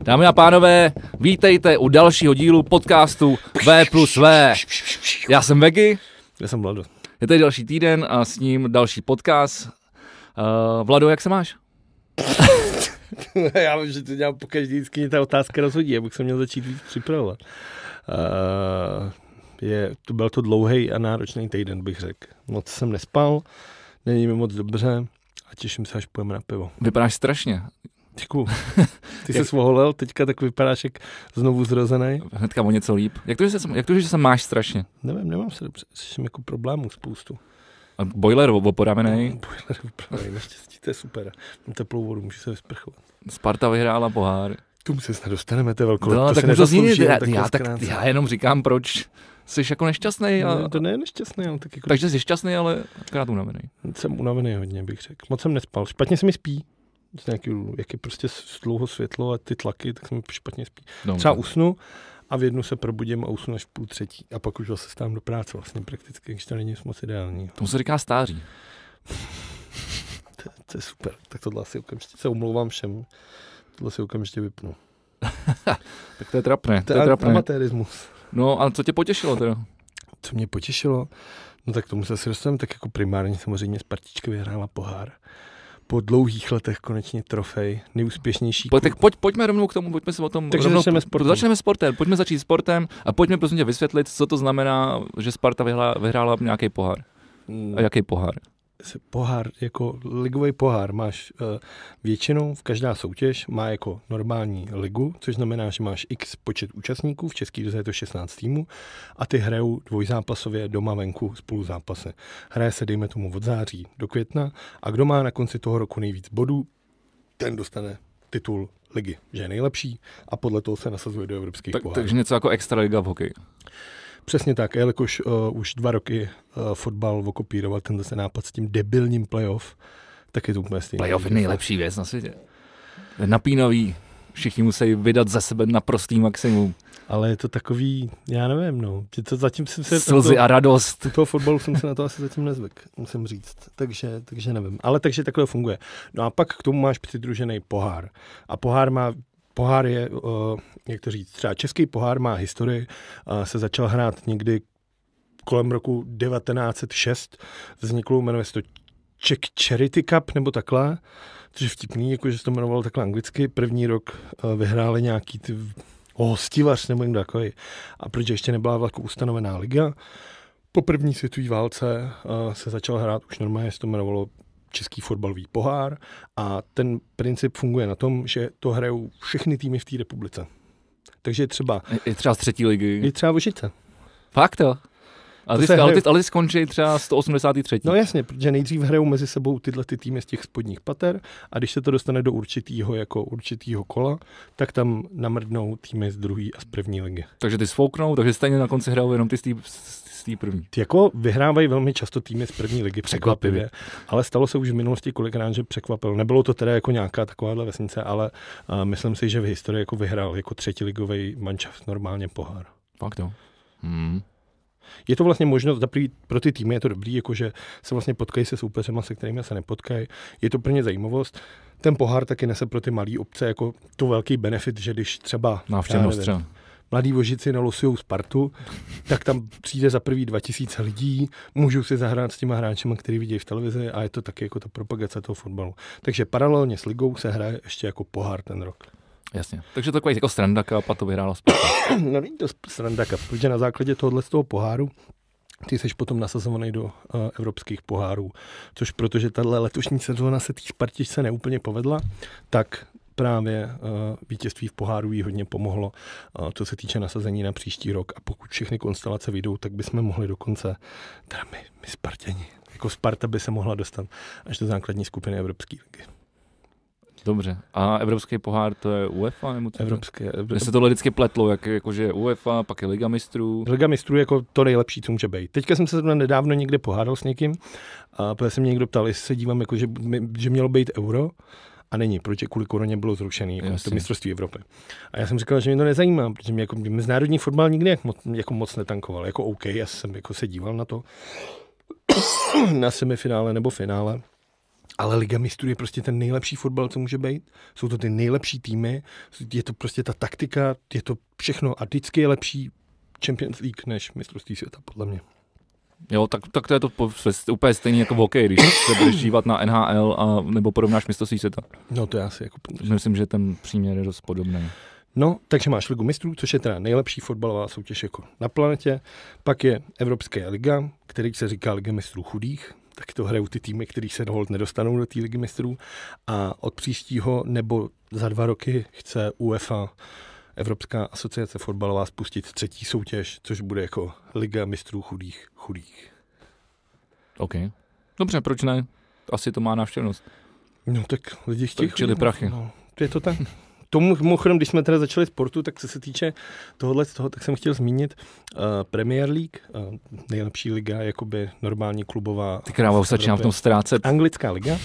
Dámy a pánové, vítejte u dalšího dílu podcastu V plus V. Já jsem Vegy, Já jsem Vlado. je tady další týden a s ním další podcast. Uh, Vlado, jak se máš? Já vím, že to dělám po každý, vždycky mě ta otázka rozhodí, abych se měl začít víc připravovat. Uh, je, to byl to dlouhý a náročný týden, bych řekl. Moc jsem nespal, není mi moc dobře a těším se, až půjdeme na pivo. Vypadáš strašně. Děkuju. Ty jsi svoholel, teďka tak vypadáš jak znovu zrozený. Hnedka o něco líp. Jak to, že se, jak to, že se máš strašně? Nevím, nemám se dobře, řeším jako problémů spoustu. A boiler opodavený, Boiler vypravený, naštěstí, to je super. Mám teplou vodu, můžu se vysprchovat. Sparta vyhrála pohár. Tomu se snad dostaneme, to je velkou. No, to tak můžu zmínit, nezaslouží já, já, tak, já jenom říkám, proč jsi jako nešťastný. A, Ne, to ne nešťastný, ale tak jako takže jsi šťastný, ale akorát unavený. Jsem unavený hodně, bych řekl. Moc jsem nespal. Špatně se mi spí. Z nějaký, jak je prostě dlouho světlo a ty tlaky, tak se mi špatně spí. Dobře. Třeba usnu a v jednu se probudím a usnu až v půl třetí. A pak už zase stávám do práce vlastně prakticky, když to není moc ideální. Tomu se říká stáří. To, to je super. Tak tohle asi okamžitě se omlouvám všem. Tohle si okamžitě vypnu. Tak to je trapné. To To je je trapné. amatérismus. No a co tě potěšilo teda? Co mě potěšilo, no tak tomu se asi dostaneme, tak jako primárně samozřejmě Spartička vyhrála pohár. Po dlouhých letech konečně trofej, nejúspěšnější Po, tak pojď, pojďme rovnou k tomu, pojďme se o tom Takže rovnou, začneme sportem. Začneme sportem, pojďme začít sportem a pojďme prosím tě vysvětlit, co to znamená, že Sparta vyhrála, vyhrála nějaký pohár. Mm, A jaký pohár? Se pohár, jako ligový pohár máš uh, většinou v každá soutěž má jako normální ligu, což znamená, že máš x počet účastníků, v České lize je to 16 týmů a ty hrajou dvojzápasově doma venku spolu zápasy. Hraje se, dejme tomu, od září do května a kdo má na konci toho roku nejvíc bodů, ten dostane titul ligy, že je nejlepší a podle toho se nasazuje do evropských Tak, pohárů. takže něco jako extraliga v hokeji. Přesně tak, jelikož uh, už dva roky uh, fotbal okopíroval tenhle se nápad s tím debilním playoff, tak je to úplně stejné. Playoff je nejlepší věc na světě. Napínavý, všichni musí vydat za sebe naprostý maximum. Ale je to takový, já nevím, no. To zatím jsem se... Slzy a radost. U toho fotbalu jsem se na to asi zatím nezvyk, musím říct. Takže, takže nevím. Ale takže takhle funguje. No a pak k tomu máš přidružený pohár. A pohár má Pohár je, uh, jak to říct, třeba český pohár má historii, se začal hrát někdy kolem roku 1906, vzniklo, jmenuje se to Czech Charity Cup nebo takhle, což je vtipný, jako že se to jmenovalo takhle anglicky. První rok uh, vyhráli nějaký ty hostivař nebo někdo takový. A protože ještě nebyla jako ustanovená liga, po první světové válce uh, se začal hrát už normálně, se to jmenovalo Český fotbalový pohár a ten princip funguje na tom, že to hrajou všechny týmy v té republice. Takže třeba, I třeba z třetí ligy. je třeba Vožice. Fakt jo? Ale To ty, ale, ty, ale ty skončí třeba 183. No jasně, protože nejdřív hrajou mezi sebou tyhle ty týmy z těch spodních pater a když se to dostane do určitýho jako určitýho kola, tak tam namrdnou týmy z druhé a z první ligy. Takže ty svouknou, takže stejně na konci hrajou jenom ty z té- z té první. Ty jako vyhrávají velmi často týmy z první ligy, Překvapivě. překvapivě, ale stalo se už v minulosti kolikrát, že překvapil. Nebylo to teda jako nějaká takováhle vesnice, ale uh, myslím si, že v historii jako vyhrál jako třetí ligový manšaft normálně pohár. Fakt jo. Hmm. Je to vlastně možnost, pro ty týmy je to dobrý, jakože se vlastně potkají se soupeřema, se kterými se nepotkají. Je to pro ně zajímavost. Ten pohár taky nese pro ty malé obce jako to velký benefit, že když třeba Návštěvnost třeba. Mladí vožici nalosují Spartu, tak tam přijde za prvý 2000 lidí, můžou si zahrát s těma hráčema, který vidějí v televizi a je to taky jako ta propagace toho fotbalu. Takže paralelně s ligou se hraje ještě jako pohár ten rok. Jasně. Takže takový jako Stranda Cup a to vyhrála Sparta. no není to sranda cup, protože na základě tohohle z toho poháru ty jsi potom nasazovaný do uh, evropských pohárů, což protože tahle letošní sezóna se té Spartičce neúplně povedla, tak právě uh, vítězství v poháru jí hodně pomohlo, uh, co se týče nasazení na příští rok. A pokud všechny konstelace vyjdou, tak bychom mohli dokonce, teda my, my Spartěni, jako Sparta by se mohla dostat až do základní skupiny Evropské ligy. Dobře. A evropský pohár to je UEFA? Nebo co? Evropské, Mně se tohle vždycky pletlo, jak, jakože je UEFA, pak je Liga mistrů. Liga mistrů je jako to nejlepší, co může být. Teďka jsem se zrovna nedávno někde pohádal s někým a protože se mě někdo ptal, jestli se dívám, jako, že, že mělo být euro a není, protože kvůli koroně bylo zrušený jako Jasně. to mistrovství Evropy. A já jsem říkal, že mě to nezajímá, protože mě jako mezinárodní fotbal nikdy jak moc, jako moc netankoval. Jako OK, já jsem jako se díval na to na semifinále nebo finále, Ale Liga mistrů je prostě ten nejlepší fotbal, co může být. Jsou to ty nejlepší týmy, je to prostě ta taktika, je to všechno a vždycky je lepší Champions League než mistrovství světa, podle mě. Jo, tak, tak to je to úplně stejný jako v hokeji, když se budeš dívat na NHL a, nebo porovnáš mistrovství světa. No to je asi jako... Myslím, že ten příměr je dost podobný. No, takže máš Ligu mistrů, což je teda nejlepší fotbalová soutěž jako na planetě. Pak je Evropská liga, který se říká Liga mistrů chudých, tak to hrajou ty týmy, který se hold nedostanou do té ligy mistrů. A od příštího nebo za dva roky chce UEFA Evropská asociace fotbalová spustit třetí soutěž, což bude jako Liga mistrů chudých chudých. OK. Dobře, proč ne? Asi to má návštěvnost. No tak lidi chtějí. Čili prachy. No, je to tak. Tomu, mimochodem, když jsme teda začali sportu, tak co se týče tohohle z toho, tak jsem chtěl zmínit uh, Premier League, uh, nejlepší liga, jakoby normální klubová. Ty kráva, začíná v tom ztrácet. Anglická liga. Uh,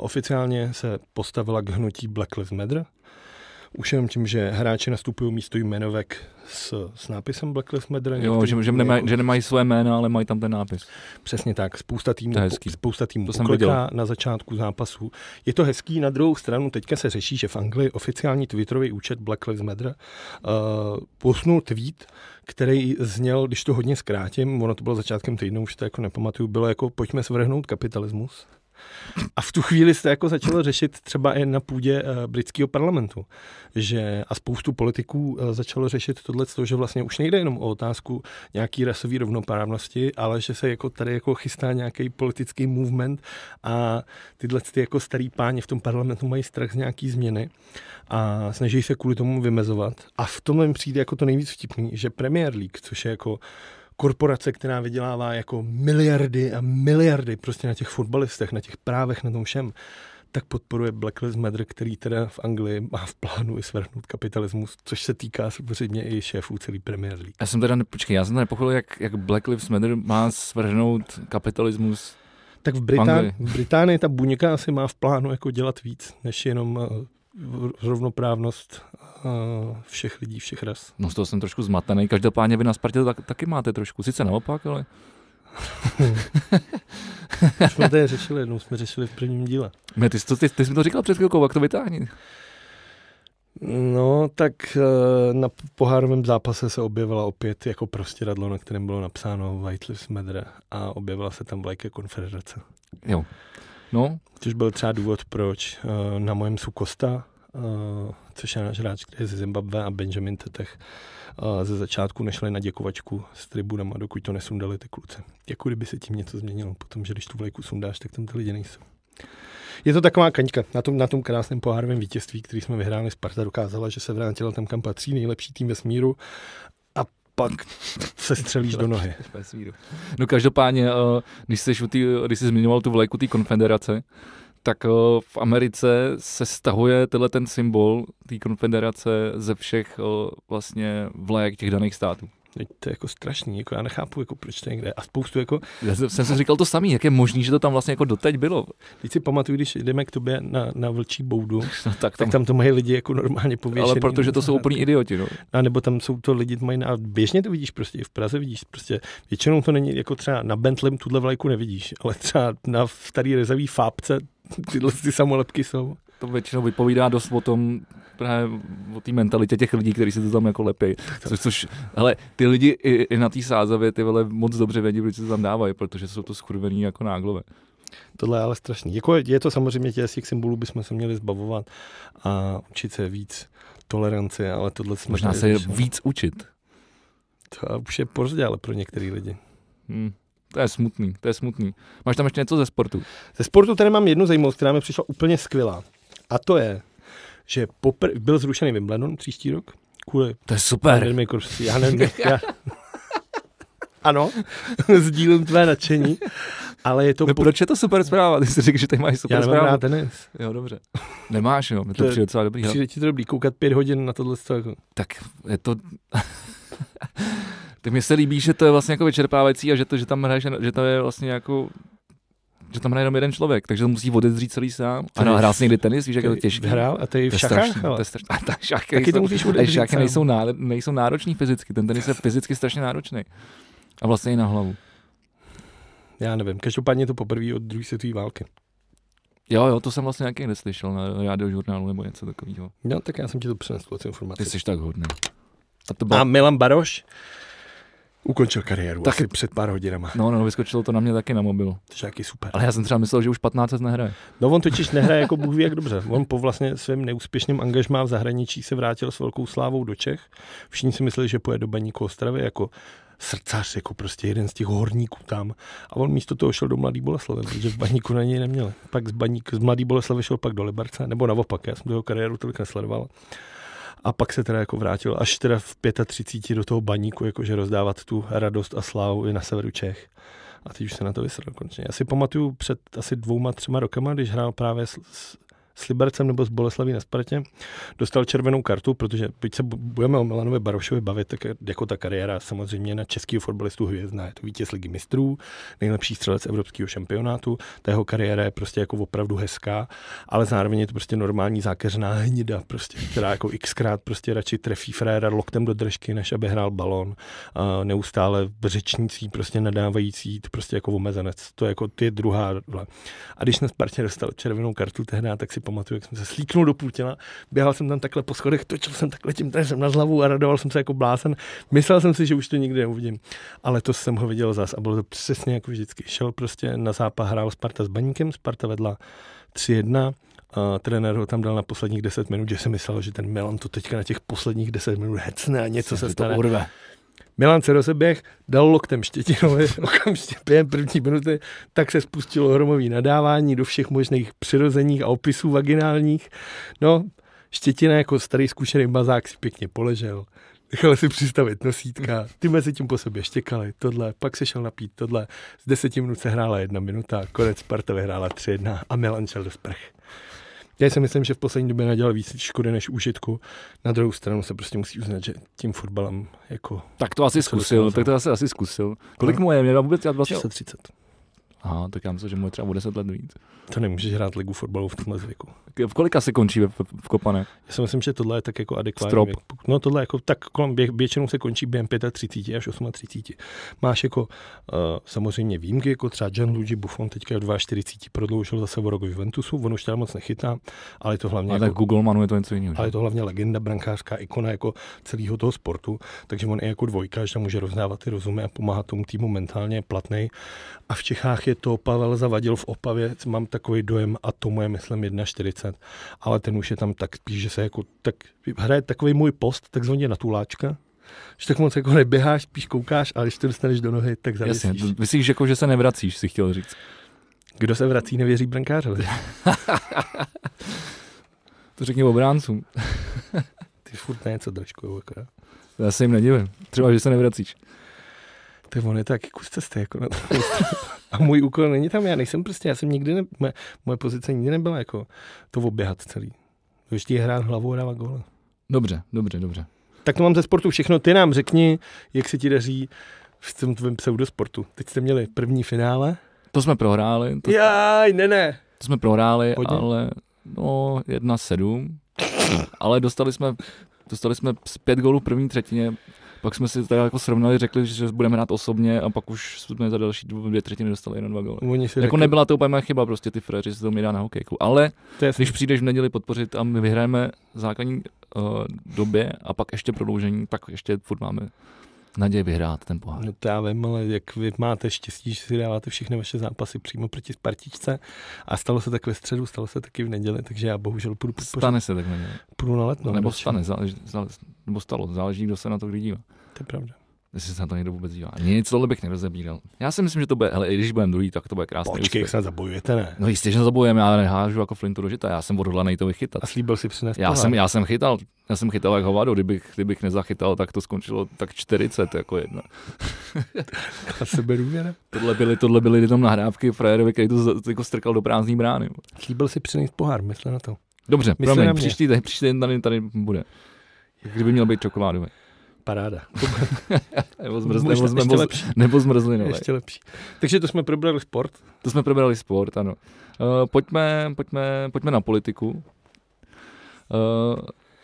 oficiálně se postavila k hnutí Black Lives Matter, už jenom tím, že hráči nastupují místo jmenovek s, s nápisem Black Lives Matter. Jo, že, že, nemaj, jako... že nemají své jména, ale mají tam ten nápis. Přesně tak. Spousta týmů, spousta týmů to jsem na začátku zápasu. Je to hezký, na druhou stranu teďka se řeší, že v Anglii oficiální Twitterový účet Black Lives Matter uh, posunul tweet, který zněl, když to hodně zkrátím, ono to bylo začátkem týdnu, už to jako nepamatuju, bylo jako pojďme svrhnout kapitalismus. A v tu chvíli se jako začalo řešit třeba i na půdě uh, britského parlamentu, že a spoustu politiků uh, začalo řešit tohle, že vlastně už nejde jenom o otázku nějaký rasové rovnoprávnosti, ale že se jako tady jako chystá nějaký politický movement a tyhle ty jako starý páni v tom parlamentu mají strach z nějaký změny a snaží se kvůli tomu vymezovat. A v tomhle přijde jako to nejvíc vtipný, že Premier League, což je jako korporace, která vydělává jako miliardy a miliardy prostě na těch fotbalistech, na těch právech, na tom všem, tak podporuje Black Lives Matter, který teda v Anglii má v plánu i svrhnout kapitalismus, což se týká samozřejmě i šéfů celý Premier League. Já jsem teda, počkej, já jsem teda nepochopil, jak, jak Black Lives Matter má svrhnout kapitalismus tak v, Británii, v Británii ta buňka asi má v plánu jako dělat víc, než jenom eh, rovnoprávnost všech lidí, všech ras. No z toho jsem trošku zmatený. Každopádně vy na Spartě to tak, taky máte trošku. Sice naopak, ale... jsme to řešili, jednou jsme řešili v prvním díle. Ne, ty, ty, ty, ty jsi mi to říkal před chvilkou, jak to vytáhni. No, tak eh, na pohárovém zápase se objevila opět jako radlo, na kterém bylo napsáno White Lives Matter a objevila se tam vlajka konfederace. Jo. No. Což byl třeba důvod, proč uh, na mojem Sukosta, uh, což je náš hráč, který je ze Zimbabwe a Benjamin Tetech, uh, ze začátku nešli na děkovačku s tribunama, dokud to nesundali ty kluci. Jako kdyby se tím něco změnilo, potom, že když tu vlajku sundáš, tak tam ty lidi nejsou. Je to taková kaňka na tom, na tom krásném pohárovém vítězství, který jsme vyhráli. Sparta dokázala, že se vrátila tam, kam patří, nejlepší tým ve smíru pak se střelíš do nohy. No každopádně, eh, když jsi, když jsi zmiňoval tu vlajku té konfederace, tak eh, v Americe se stahuje tenhle ten symbol té konfederace ze všech eh, vlastně vlajek těch daných států. To je jako strašný, jako já nechápu, jako proč to někde a spoustu jako... Já jsem si říkal to samý, jak je možný, že to tam vlastně jako doteď bylo. Teď si pamatuju, když jdeme k tobě na, na vlčí boudu, no, tak, tam, tak tam to mají lidi jako normálně pověšený. Ale protože to jsou úplní idioti, no. A nebo tam jsou to lidi, mají na, běžně to vidíš prostě i v Praze vidíš, prostě většinou to není jako třeba na Bentlem tuhle vlajku nevidíš, ale třeba na starý rezavý fápce tyhle ty samolepky jsou to většinou vypovídá dost o tom, právě o té mentalitě těch lidí, kteří se to tam jako lepí. Což, což hele, ty lidi i, i na té sázavě ty vole moc dobře vědí, proč se to tam dávají, protože jsou to skurvený jako náglové. Tohle je ale strašný. Jako je to samozřejmě těch symbolů bychom se měli zbavovat a učit se víc tolerance, ale tohle jsme... Možná se řešili. víc učit. To už je pozdě, ale pro některé lidi. Hmm. To je smutný, to je smutný. Máš tam ještě něco ze sportu? Ze sportu tady mám jednu zajímavost, která mi přišla úplně skvělá. A to je, že popr- byl zrušený Wimbledon příští rok. Kvůli to je super. Já nevím, já... Ano, sdílím tvé nadšení, ale je to... No, po... Proč je to super zpráva? Ty jsi řekl, že tady máš super já zprávu. Já tenis. Jo, dobře. Nemáš, jo, mi to, to přijde docela dobrý. Přijde ti to dobrý, koukat pět hodin na tohle. Jako... Tak je to... tak mi se líbí, že to je vlastně jako vyčerpávající a že to, že tam hraješ, že to je vlastně jako že tam hraje jenom jeden člověk, takže to musí odezřít celý sám. A no, hrál jsi někdy tenis, víš, jak je to těžké. Hrál a ty v šachách? To je strašný. A tak šachy Taky to musíš odezřít šachy nejsou, ná, nejsou náročný fyzicky, ten tenis je fyzicky strašně náročný. A vlastně i na hlavu. Já nevím, každopádně to poprvé od druhé světové války. Jo, jo, to jsem vlastně nějaký neslyšel na radiožurnálu nebo něco takového. No, tak já jsem ti to přinesl, tu Ty informaci. jsi tak hodný. A to A bylo... Milan Baroš ukončil kariéru Taky- asi před pár hodinama. No, no, vyskočilo to na mě taky na mobilu. To je jaký super. Ale já jsem třeba myslel, že už 15 let nehraje. No on totiž nehraje jako Bůh ví jak dobře. On po vlastně svém neúspěšném angažmá v zahraničí se vrátil s velkou slávou do Čech. Všichni si mysleli, že pojede do Baníku Ostravy jako srdcař, jako prostě jeden z těch horníků tam. A on místo toho šel do Mladý Boleslavy, protože v Baníku na něj neměli. Pak z, Baník, z Mladý Boleslavy šel pak do Liberce, nebo naopak, já jsem jeho kariéru tolik nesledoval. A pak se teda jako vrátil až teda v 35 do toho baníku, jakože rozdávat tu radost a slávu i na severu Čech. A teď už se na to vysedl konečně. Já si pamatuju před asi dvouma, třema rokama, když hrál právě s, s, s Libercem nebo s Boleslaví na Spartě, dostal červenou kartu, protože byť se bu- budeme o Milanovi Barošovi bavit, tak jako ta kariéra samozřejmě na českého fotbalistu hvězdná. Je to vítěz ligy mistrů, nejlepší střelec evropského šampionátu. Ta jeho kariéra je prostě jako opravdu hezká, ale zároveň je to prostě normální zákeřná hnida, prostě, která jako xkrát prostě radši trefí fréra loktem do držky, než aby hrál balón. A neustále řečnící, prostě nadávající, to prostě jako omezenec. To je jako ty druhá. A když na Spartě dostal červenou kartu tehdy, tak si pamatuju, jak jsem se slíknul do těla, běhal jsem tam takhle po schodech, točil jsem takhle tím jsem na hlavu a radoval jsem se jako blázen. Myslel jsem si, že už to nikdy neuvidím, ale to jsem ho viděl zas a bylo to přesně jako vždycky. Šel prostě na zápas, hrál Sparta s Baníkem, Sparta vedla 3-1, a trenér ho tam dal na posledních 10 minut, že si myslel, že ten Milan to teďka na těch posledních 10 minut hecne a něco se Že stane. to urve. Milan se rozeběh, dal loktem Štětinovi, okamžitě během první minuty, tak se spustilo hromový nadávání do všech možných přirozeních a opisů vaginálních. No, Štětina jako starý zkušený mazák si pěkně poležel, nechal si přistavit nosítka, ty mezi tím po sobě štěkali, tohle, pak se šel napít tohle, z deseti minut se hrála jedna minuta, konec Sparta vyhrála 3-1 a Milan šel do sprch. Já si myslím, že v poslední době nadělal víc škody než užitku. Na druhou stranu se prostě musí uznat, že tím fotbalem jako Tak to asi zkusil, tak to asi, asi zkusil. Kolik No. mu je? Mě vůbec já vlastně... 330. Aha, tak já myslím, že mu je třeba o 10 let víc. To nemůžeš hrát ligu fotbalu v tomhle zvyku. V kolika se končí v, v Kopanech? Já si myslím, že tohle je tak jako adekvátní. Strop. věk. No tohle jako tak kolem běh, většinou se končí během 35 až 38. Máš jako uh, samozřejmě výjimky, jako třeba Gianluigi Buffon teďka v 42 prodloužil zase o rok v Juventusu, on už teda moc nechytá, ale je to hlavně A jako, tak Google Manu je to něco jiného. ale to hlavně legenda, brankářská ikona jako celého toho sportu, takže on je jako dvojka, že tam může rozdávat ty rozumy a pomáhat tomu týmu mentálně platnej. A v Čechách je to Pavel Zavadil v Opavě, mám takový dojem a tomu je myslím 1,40, ale ten už je tam tak spíš, že se jako tak hraje takový můj post, takzvaně na tuláčka, že tak moc jako neběháš, spíš koukáš, ale když to dostaneš do nohy, tak Jasně, zavisíš. to- myslíš, jako, že se nevracíš, si chtěl říct. Kdo se vrací, nevěří brankářovi. To řekni obráncům. Ty furt něco držkujou akorát. Já se jim nedivím. Třeba, že se nevracíš. Tak on je to taky kus cesty. Jako na a můj úkol není tam, já nejsem prostě, já jsem nikdy, ne, moje, moje pozice nikdy nebyla jako to oběhat celý. Ještě je hrát hlavou a dávat góly. Dobře, dobře, dobře. Tak to mám ze sportu všechno. Ty nám řekni, jak se ti daří v tom tvém pseudosportu. Teď jste měli první finále. To jsme prohráli, to, Jaj, ne, ne. to jsme prohráli, Hodně? ale no, jedna sedm. ale dostali jsme, dostali jsme z pět gólů v první třetině, pak jsme si teda jako srovnali, řekli, že budeme hrát osobně a pak už jsme za další dvě třetiny dostali jenom dva góly. Oni si Jako řekli, nebyla to úplně moje chyba, prostě ty fréři se to mi dá na hokejku. Ale když přijdeš v neděli podpořit a my vyhrajeme základní uh, době a pak ještě prodloužení, tak ještě furt máme naději vyhrát ten pohár. No to já vím, ale jak vy máte štěstí, že si dáváte všechny vaše zápasy přímo proti Spartičce a stalo se tak ve středu, stalo se taky v neděli, takže já bohužel půjdu, podpořit, Stane se tak neděli. půjdu na letno. No, nebo stane, záleží, záleží, nebo stalo, záleží, kdo se na to kdy dívá. To je pravda. Jestli se na to někdo vůbec dívá. Nic tohle bych nerozebíral. Já si myslím, že to bude, hele, i když budeme druhý, tak to bude krásný Počkej, se zabojujete, ne? No jistě, že zabojujeme, já nehážu jako flintu do žita, já jsem odhodlaný to vychytat. A slíbil si přinést Já jsem, já jsem chytal, já jsem chytal jak hovado, kdybych, kdybych nezachytal, tak to skončilo tak 40 jako jedna. A sebe důvěra. Tohle byly, tohle byly jenom nahrávky frajerovi, který to jako strkal do prázdný brány. Slíbil si přinést pohár, mysle na to. Dobře, promiň, příští, tady- příští tady, tady bude. Kdyby měl být čokoládový. Paráda. Nebo, zmrz, Možná nebo, ještě nebo, lepší. nebo zmrzlinový. Ještě lepší. Takže to jsme probrali sport. To jsme probrali sport, ano. Uh, pojďme, pojďme, pojďme na politiku. Uh,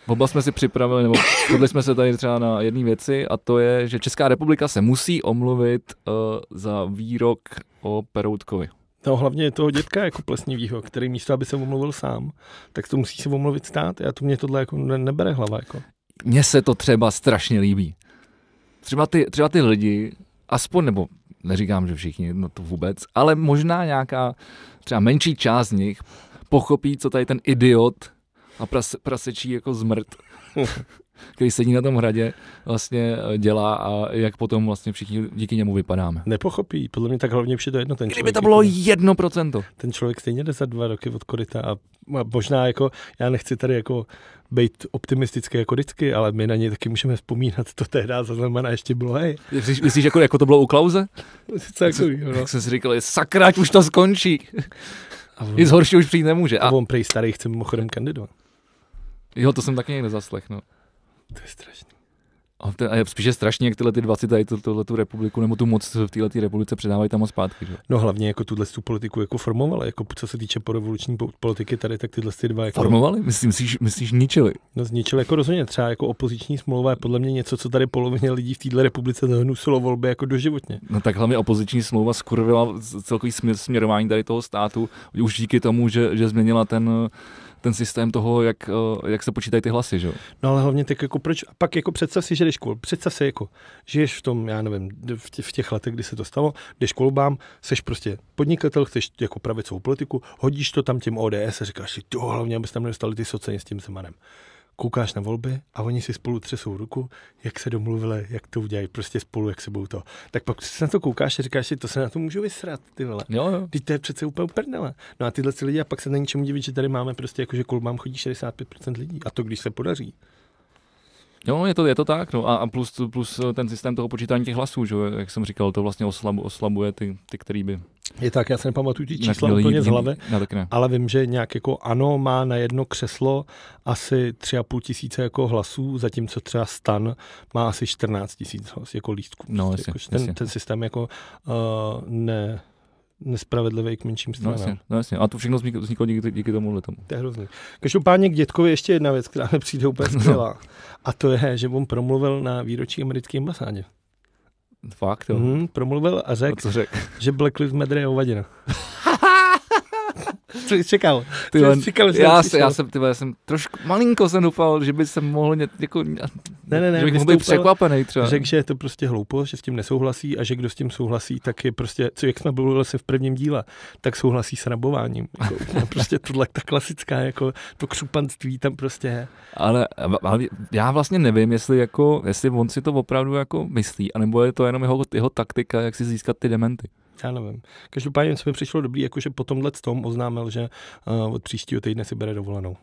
Oba jsme si připravili, nebo shodli jsme se tady třeba na jedné věci, a to je, že Česká republika se musí omluvit uh, za výrok o Peroutkovi. No hlavně toho dětka jako plesnivýho, který místo, aby se omluvil sám, tak to musí se omluvit stát. Já to mě tohle jako ne, nebere hlava. Jako. Mně se to třeba strašně líbí. Třeba ty, třeba ty lidi, aspoň, nebo neříkám, že všichni, no to vůbec, ale možná nějaká třeba menší část z nich pochopí, co tady ten idiot a pras, prasečí jako zmrt, který sedí na tom hradě, vlastně eh, dělá a jak potom vlastně všichni díky němu vypadáme. Nepochopí, podle mě tak hlavně vše to jedno. Ten Kdyby to bylo jako, jedno procento. Ten člověk stejně jde za dva roky od koryta a, možná jako, já nechci tady jako být optimistický jako vždycky, ale my na něj taky můžeme vzpomínat, to tehdy za znamená ještě bylo, hej. Myslíš, myslíš jako, jako to bylo u Klauze? Co jako, no. Jak jsem si říkal, sakra, už to skončí. A on, Nic horší už přijít nemůže. a A, on prej starý chce mimochodem kandidovat. jo, to jsem taky někde zaslech, no. To je strašný. A, to, a je spíše strašně, jak tyhle ty 20 tady tohle tu republiku, nebo tu moc v této republice předávají tam a zpátky. Že? No hlavně jako tuhle tu politiku jako formovali, jako co se týče porevoluční po- politiky tady, tak tyhle ty dva jako Formovali? Myslím, myslíš, myslíš ničili? no, zničili jako rozhodně třeba jako opoziční smlouva je podle mě něco, co tady polovině lidí v této republice zahnusilo volby jako doživotně. No tak hlavně opoziční smlouva skurvila celkový směr, směrování tady toho státu už díky tomu, že, že změnila ten, ten systém toho, jak, eh, jak se počítají ty hlasy. Že? No ale hlavně tak jako proč, a pak jako představ si, že jdeš kol, představ si jako, žiješ v tom, já nevím, v těch, v těch letech, kdy se to stalo, jdeš k volbám, seš prostě podnikatel, chceš jako pravicovou politiku, hodíš to tam těm ODS a říkáš si, to hlavně, abys tam nedostali ty socení s tím Zemanem. Koukáš na volby a oni si spolu třesou ruku, jak se domluvili, jak to udělají, prostě spolu, jak se budou to. Tak pak se na to koukáš a říkáš si, to se na to můžu vysrat, ty vole. Jo, jo. Teď to je přece úplně uprdele. No a tyhle si lidi, a pak se není čemu divit, že tady máme prostě jako, že k volbám chodí 65% lidí. A to, když se podaří. Jo, je to, je to tak. No. A, a plus, plus ten systém toho počítání těch hlasů, že? jo, jak jsem říkal, to vlastně oslabu, oslabuje ty, ty který by... Je tak, já se nepamatuju ty čísla měli úplně z hlavy, Ne, ne. ale vím, že nějak jako ano má na jedno křeslo asi tři a půl tisíce jako hlasů, zatímco třeba stan má asi 14 tisíc hlas jako lístků. No, Prostě jasně, jako, že ten, jasně. ten systém jako uh, ne, nespravedlivý k menším No stranám. jasně, no jasně. A to všechno vzniklo, vzniklo díky, díky tomu tomu. To je hrozný. Každopádně k dětkovi ještě jedna věc, která mi přijde úplně skvělá. A to je, že on promluvil na výročí americké ambasádě. Fakt, jo. Mm, promluvil a řekl, řek? že Black Lives Matter je hovadina. Co jsi čekal? Ty Co jsi čekal, že já, se, přišel? já jsem, ty já jsem trošku malinko jsem doufal, že by se mohl ně, jako, Ne, ne, ne, že bych mohl být překvapený třeba. Řekl, že je to prostě hloupo, že s tím nesouhlasí a že kdo s tím souhlasí, tak je prostě, co jak jsme mluvili se v prvním díle, tak souhlasí s rabováním. Jako, úplně prostě tohle ta klasická, jako to křupanství tam prostě je. Ale, ale, já vlastně nevím, jestli, jako, jestli on si to opravdu jako myslí, anebo je to jenom jeho, jeho taktika, jak si získat ty dementy. Já nevím. Každopádně co mi přišlo dobrý, jakože po tomhle tom oznámil, že uh, od příštího týdne si bere dovolenou.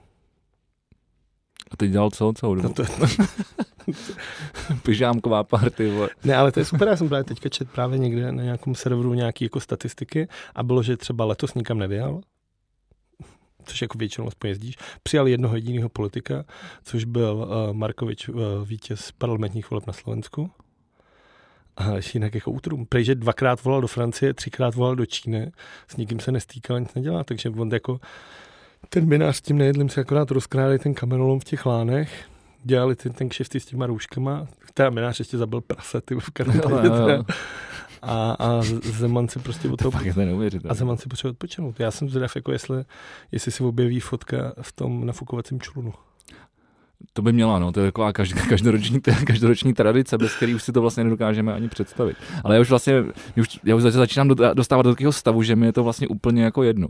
A teď dělal celou celou No dobu. to, Pyžámková party, vole. ne, ale to je super, já jsem právě teďka čet právě někde na nějakém serveru nějaký jako statistiky a bylo, že třeba letos nikam nevyjel, což jako většinou aspoň jezdíš, přijal jednoho jediného politika, což byl uh, Markovič, uh, vítěz parlamentních voleb na Slovensku. A jinak jako útrum. Prej, že dvakrát volal do Francie, třikrát volal do Číny, s nikým se nestýkal, nic nedělá, takže on jako ten minář s tím nejedlým se akorát rozkrádali ten kamenolom v těch lánech, dělali ten, ten kšefty s těma růžkama, teda minář ještě zabil prase, ty v Kanadě, jo. a, a Zeman se prostě od To fakt a. Zeman si potřebuje odpočinout. Já jsem zvědav, jako jestli, jestli se objeví fotka v tom nafukovacím člunu. To by měla, no, to je taková každ- každoroční, každoroční tradice, bez které už si to vlastně nedokážeme ani představit. Ale já už vlastně, já už, já už začínám do- dostávat do takového stavu, že mi je to vlastně úplně jako jedno.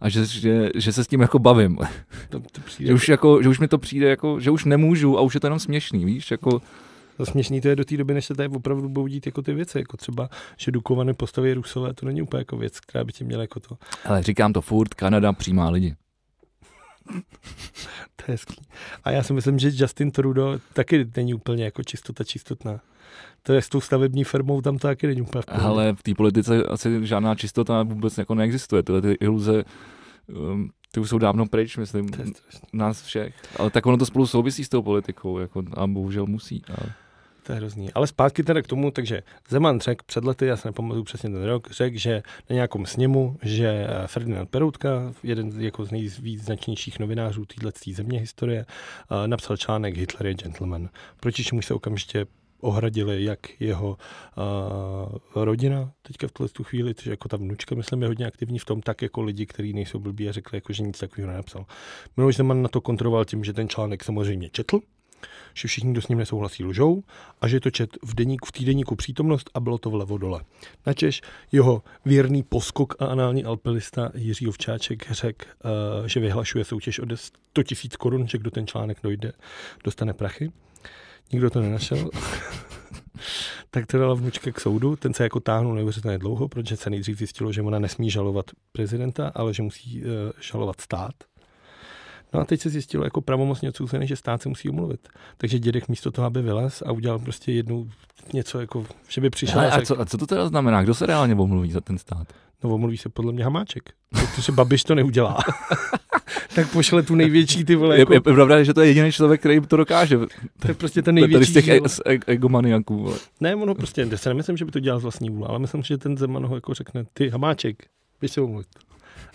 A že, že, že se s tím jako bavím. To, to přijde, Že už, jako, že už mi to přijde jako, že už nemůžu a už je to jenom směšný, víš, jako, to směšný to je do té doby, než se tady opravdu budou dít jako ty věci, jako třeba, že Dukovany postaví Rusové, to není úplně jako věc, která by tě měla jako to. ale říkám to furt, Kanada přijímá lidi. To je hezký. A já si myslím, že Justin Trudeau taky není úplně jako čistota čistotná. To je s tou stavební firmou, tam to taky není úplně v pohodě. Ale v té politice asi žádná čistota vůbec jako neexistuje. Tyhle ty iluze, um, ty už jsou dávno pryč, myslím, nás všech. Ale tak ono to spolu souvisí s tou politikou, jako, a bohužel musí. Ale... To je hrozný. Ale zpátky teda k tomu, takže Zeman řekl před lety, já se nepamatuju přesně ten rok, řekl, že na nějakom sněmu, že eh, Ferdinand Peroutka, jeden jako z nejvýznačnějších novinářů této země historie, eh, napsal článek Hitler je gentleman, proti čemu se okamžitě ohradili jak jeho uh, rodina teďka v tuhle tu chvíli, že jako ta vnučka, myslím, je hodně aktivní v tom, tak jako lidi, kteří nejsou blbí a řekli, jako, že nic takového nenapsal. Miloš Zeman na to kontroloval tím, že ten článek samozřejmě četl, že všichni, kdo s ním nesouhlasí, lžou a že to čet v, deníku, v týdeníku přítomnost a bylo to vlevo dole. Načež jeho věrný poskok a anální alpilista Jiří Ovčáček řekl, uh, že vyhlašuje soutěž o 100 tisíc korun, že kdo ten článek dojde, dostane prachy. Nikdo to nenašel. tak to dala vnučka k soudu. Ten se jako táhnul neuvěřitelně dlouho, protože se nejdřív zjistilo, že ona nesmí žalovat prezidenta, ale že musí uh, žalovat stát. No a teď se zjistilo jako pravomocně odsouzený, že stát se musí umluvit. Takže dědek místo toho, aby vylez a udělal prostě jednu něco, jako, že by přišel. Ale a, co, a co to teda znamená? Kdo se reálně omluví za ten stát? No omluví se podle mě Hamáček, protože Babiš to neudělá. tak pošle tu největší ty vole. Jako... Je, je, je, pravda, že to je jediný člověk, který to dokáže. To je prostě ten největší. Tady z těch e, e, egomaniaků. Vole. Ne, ono prostě, já se nemyslím, že by to dělal z vlastní vůle, ale myslím, že ten Zeman ho jako řekne, ty Hamáček, běž se omluvit.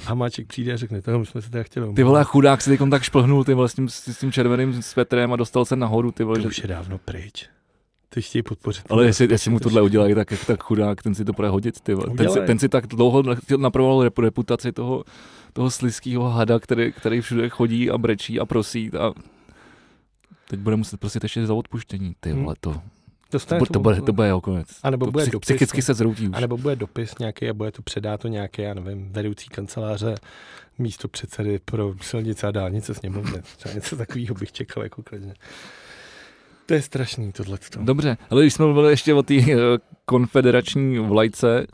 Hamáček přijde a řekne, toho jsme se teda chtěli. Ty vole, chudák si tak šplhnul ty vole, s, tím, s tím červeným svetrem a dostal se nahoru. Ty vole, to že... už je dávno pryč. Ty chtějí podpořit. Ale jestli, jestli mu tohle udělají, tak, tak chudák, ten si to bude hodit. Ty vole. Ten, si, ten si tak dlouho napravoval reputaci toho, toho slizského hada, který, který všude chodí a brečí a prosí a teď bude muset prosit ještě za odpuštění. Ty hmm. vole, to, Dostane to, to, bude, to bude jeho konec. A nebo to bude psych, dopis, psychicky se zroutí už. A nebo bude dopis nějaký a bude to předá to nějaké, já nevím, vedoucí kanceláře místo předsedy pro silnice a dálnice sněmovny. Třeba něco takového bych čekal jako klidně. To je strašný tohle. Dobře, ale když jsme mluvili ještě o té uh, konfederační vlajce,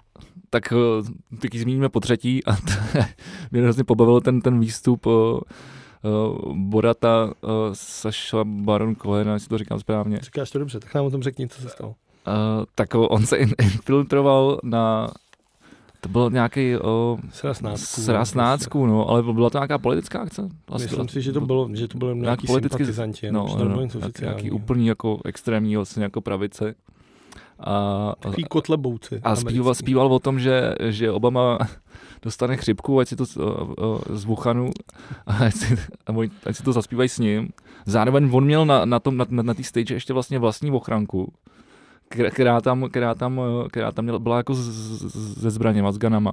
tak uh, teď zmíníme po třetí a mě hrozně pobavil ten, ten výstup uh, Borata uh, Saša Baron Cohen, jestli to říkám správně. Říkáš to dobře, tak nám o tom řekni, co se stalo. Uh, tak on se infiltroval na to byl nějaký uh, sraz nácku, no, ale byla to nějaká politická akce? Vlastně Myslím si, že to bylo, že to bylo nějaký politický, sympatizanti, no, no, no, nějaký úplný jako extrémní vlastně jako pravice. A, Takový kotlebouci. A zpíval, zpíval o tom, že, že Obama dostane chřipku, ať si to z Wuhanu, ať si, ať si to zaspívají s ním. Zároveň on měl na, na, tom, na, na, na té stage ještě vlastně vlastní ochranku, která tam, která tam, která tam byla jako ze zbraněma, s ganama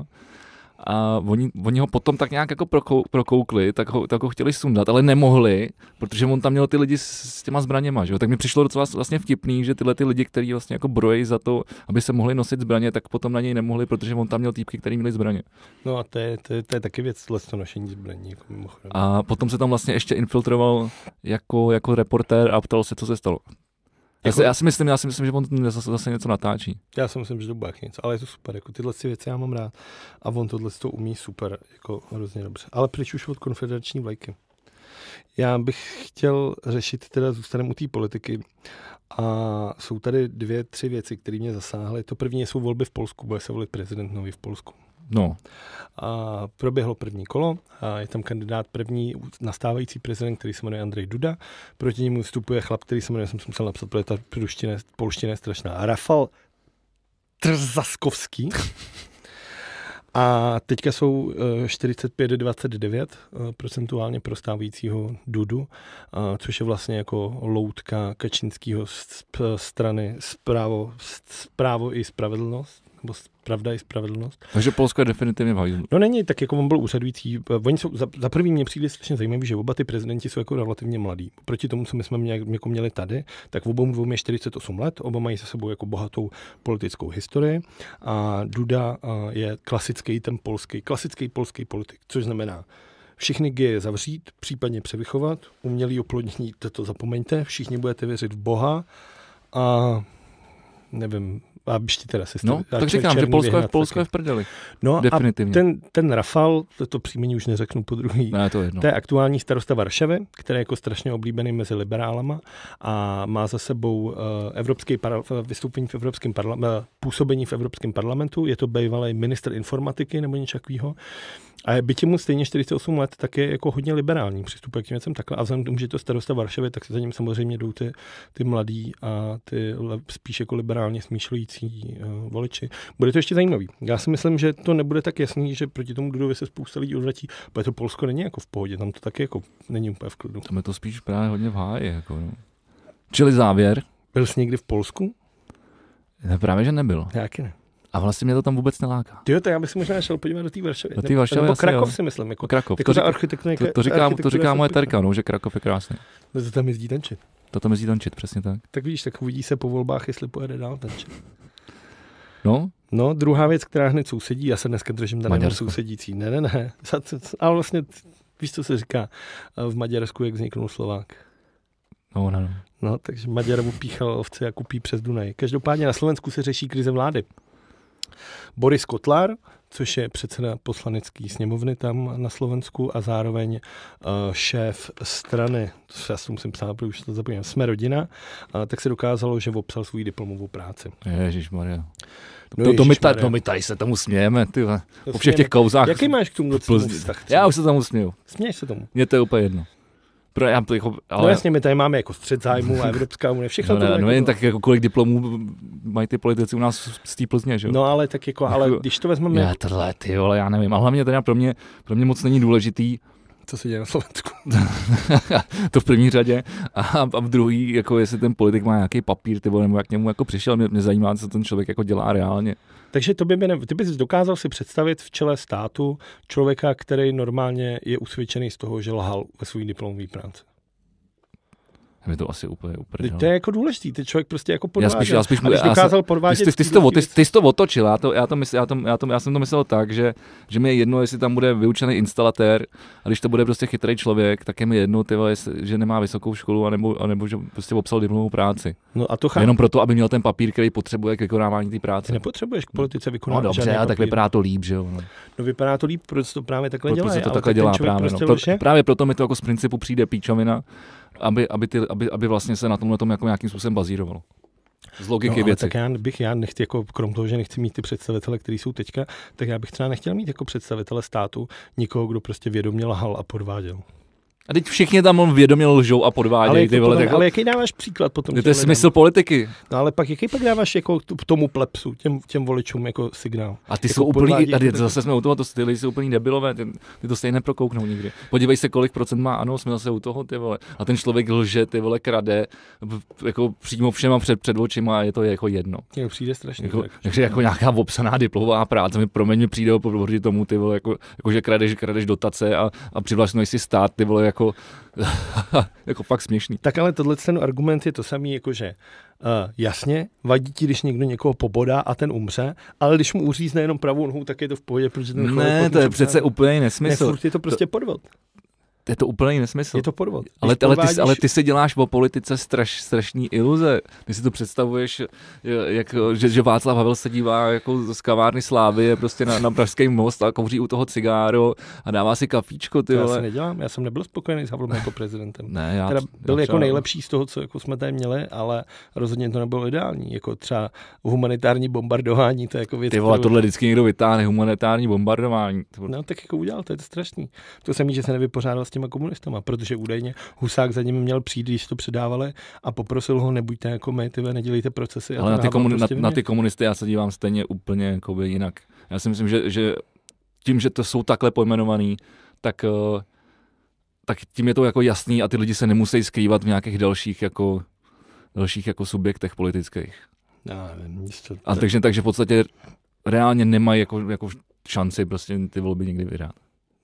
a oni, oni ho potom tak nějak jako prokou, prokoukli, tak ho, tak ho chtěli sundat, ale nemohli, protože on tam měl ty lidi s, s těma zbraněma, že jo? tak mi přišlo docela vlastně vtipný, že tyhle ty lidi, kteří vlastně jako brojí za to, aby se mohli nosit zbraně, tak potom na něj nemohli, protože on tam měl týpky, který měli zbraně. No a to je, to je, to je taky věc, to nošení zbraní. Jako a potom se tam vlastně ještě infiltroval jako, jako reportér a ptal se, co se stalo. Já si, já si myslím, já si myslím, že on zase, zase něco natáčí. Já si myslím, že to bude něco, ale je to super, jako tyhle si věci já mám rád a on tohle to umí super, jako hrozně dobře. Ale pryč už od konfederační vlajky. Já bych chtěl řešit, teda zůstaneme u té politiky a jsou tady dvě, tři věci, které mě zasáhly. To první jsou volby v Polsku, bude se volit prezident nový v Polsku. No. A proběhlo první kolo a je tam kandidát první nastávající prezident, který se jmenuje Andrej Duda. Proti němu vstupuje chlap, který se jmenuje, jsem musel napsat, protože ta polština, polština je strašná. Rafal Trzaskovský. A teďka jsou 45-29 eh, eh, procentuálně pro stávajícího Dudu, což je vlastně jako loutka Kačinského strany zprávo, zprávo i spravedlnost nebo pravda i spravedlnost. Takže Polsko je definitivně v No není, tak jako on byl úřadující. Oni jsou, za, za prvý mě přijde strašně zajímavý, že oba ty prezidenti jsou jako relativně mladí. Proti tomu, co my jsme mě, jako měli tady, tak v obou dvou je 48 let, oba mají se sebou jako bohatou politickou historii a Duda je klasický ten polský, klasický polský politik, což znamená, všechny geje zavřít, případně převychovat, umělý oplodnění, to zapomeňte, všichni budete věřit v Boha a nevím, a ještě teda se No, tak říkám, že Polsko je, v Polsko je v prdeli. No Definitivně. a ten, ten Rafal, to, to příjmení už neřeknu po druhý, ne, to, je jedno. to je aktuální starosta Varšavy, který je jako strašně oblíbený mezi liberálama a má za sebou uh, evropský par, vystoupení v evropském parlamentu, uh, působení v Evropském parlamentu, je to bývalý minister informatiky nebo něco takového. A byť mu stejně 48 let, tak je jako hodně liberální přístup k věcem takhle. A vzhledem k tomu, že je to starosta Varšavy, tak se za ním samozřejmě jdou ty, ty mladí a ty spíš jako liberálně smýšlející uh, voliči. Bude to ještě zajímavý. Já si myslím, že to nebude tak jasný, že proti tomu Dudovi se spousta lidí odvratí, protože to Polsko není jako v pohodě, tam to taky jako není úplně v klidu. Tam je to spíš právě hodně v háji. Jako, no. Čili závěr, Byl jsi někdy v Polsku? Ne, právě, že nebyl. Jaký ne? A vlastně mě to tam vůbec neláká. Ty tak já bych si možná šel podívat do té Varšavy. Do té Varšavy Nebo Krakov jo. si myslím. Jako, Krakov. jako to, říká, architektura. to, to, říká, to říká moje terka, no, že Krakov je krásný. No, to tam jezdí tančit. To tam jezdí tančit, přesně tak. Tak vidíš, tak uvidí se po volbách, jestli pojede dál tančit. No, No, druhá věc, která hned sousedí, já se dneska držím tady sousedící. Ne, ne, ne. Ale vlastně, víš, co se říká v Maďarsku, jak vzniknul Slovák. no, no, no. No, takže Maďar mu píchal ovce a kupí přes Dunaj. Každopádně na Slovensku se řeší krize vlády. Boris Kotlar, což je předseda poslanecké sněmovny tam na Slovensku a zároveň uh, šéf strany, to já si musím psát, protože už to zapomínám, jsme rodina, uh, tak se dokázalo, že obsal svou diplomovou práci. Ježišmarja. No to, to, my tady, no my tady se tomu smějeme, ty Po všech těch kouzách. Jaký máš k tomu vztah? Já už se tomu směju. Směješ se tomu. Mně to je úplně jedno. Pro, já, to jako, ale, No jasně, my tady máme jako střed zájmu a Evropská unie, všechno no, to ne, jako no jen to- tak jako kolik diplomů mají ty politici u nás z té Plzně, že jo? No ale tak jako, ale Jako- když to vezmeme, Já tohle, ty vole, já nevím. A hlavně teda pro mě, pro mě moc není důležitý co se děje na Slovensku. to v první řadě a, a v druhý, jako jestli ten politik má nějaký papír, ty vole, nebo jak k němu jako přišel, mě, mě zajímá, co ten člověk jako dělá reálně. Takže to by mě, ne, ty bys dokázal si představit v čele státu člověka, který normálně je usvědčený z toho, že lhal ve své diplomové práci. Je to asi úplně, úplně. To je jako důležitý, ty člověk prostě jako já podváděl. spíš, já spíš, a když já dokázal jsem, podvádět... ty, ty, ty, to, ty, ty jsi to otočil, já, to, já, to mysl, já, to, já, to, já jsem to myslel tak, že, že mi je jedno, jestli tam bude vyučený instalatér, a když to bude prostě chytrý člověk, tak je mi jedno, ty, jestli, že nemá vysokou školu, anebo, anebo že prostě obsal diplomovou práci. No a to chápu. Jenom proto, aby měl ten papír, který potřebuje k vykonávání té Ty práce. nepotřebuješ k politice No vykonávat dobře, žádný a tak vypadá to líp, že jo. No. No vypadá to líp, protože to právě takhle dělá. Protože to takhle dělá právě. No. Pro, právě proto mi to jako z principu přijde píčovina, aby, aby, ty, aby, aby vlastně se na tomhle tom jako nějakým způsobem bazírovalo. Z logiky no, věci. tak já bych, já nechci, jako krom toho, že nechci mít ty představitele, kteří jsou teďka, tak já bych třeba nechtěl mít jako představitele státu nikoho, kdo prostě vědomě lhal a podváděl. A teď všichni tam vědomě lžou a Ale, podvádějí. jak Ty to vole, tak, ale jaký dáváš příklad potom? to je těm lidem? smysl politiky. No ale pak jaký pak dáváš jako t- tomu plepsu, těm, těm voličům jako signál? A ty Jako jsou úplný, ty, jako zase jsme u toho, to, ty lidi jsou úplný debilové, ty, ty to stejně neprokouknou nikdy. Podívej se, kolik procent má, ano, jsme zase u toho, ty vole. A ten člověk lže, ty vole, krade, jako přímo všema před, před očima a je to jako jedno. Mně přijde strašně. Jako, tak. takže jako nějaká obsaná diplomová práce mi pro mě mi přijde proti tomu, ty vole, jako, jako že kradeš, kradeš dotace a, a přivlastňuješ si stát, ty vole, jako, jako fakt směšný. Tak ale tohle ten argument je to samý, jako že uh, jasně, vadí ti, když někdo někoho pobodá a ten umře, ale když mu uřízne jenom pravou nohu, tak je to v pohodě, protože ten Ne, to je přece úplný Ne, nesmysl. furt je to prostě podvod. Je to úplný nesmysl. Je to podvod. Když Ale, ale, ty, ale ty si děláš o politice straš, strašný iluze. Ty si to představuješ, jak, že, že Václav Havel se dívá jako z kavárny Slávy je prostě na, na Pražský most a kouří u toho cigáro a dává si kafíčko, ty To já si nedělám, já jsem nebyl spokojený s Havlem jako prezidentem. Ne, já, Teda já byl jako třeba- nejlepší z toho, co jako jsme tady měli, ale rozhodně to nebylo ideální. Jako třeba humanitární bombardování, to je jako věc, Ty vole, kterou- tohle vždycky někdo vytáhne, humanitární bombardování. No tak jako udělal, to je to strašný. To samý, že se nevypořádal těma komunistama, protože údajně Husák za ním měl přijít, když to předávali a poprosil ho, nebuďte jako my, ty vole, nedělejte procesy. Ale na ty, komun, prostě na, na ty komunisty já se dívám stejně úplně jakoby jinak. Já si myslím, že, že tím, že to jsou takhle pojmenovaný, tak, eh, tak tím je to jako jasný a ty lidi se nemusí skrývat v nějakých dalších jako, dalších jako subjektech politických. Já nevím, to, A takže, takže v podstatě reálně nemají jako, jako šanci prostě ty volby někdy vyhrát.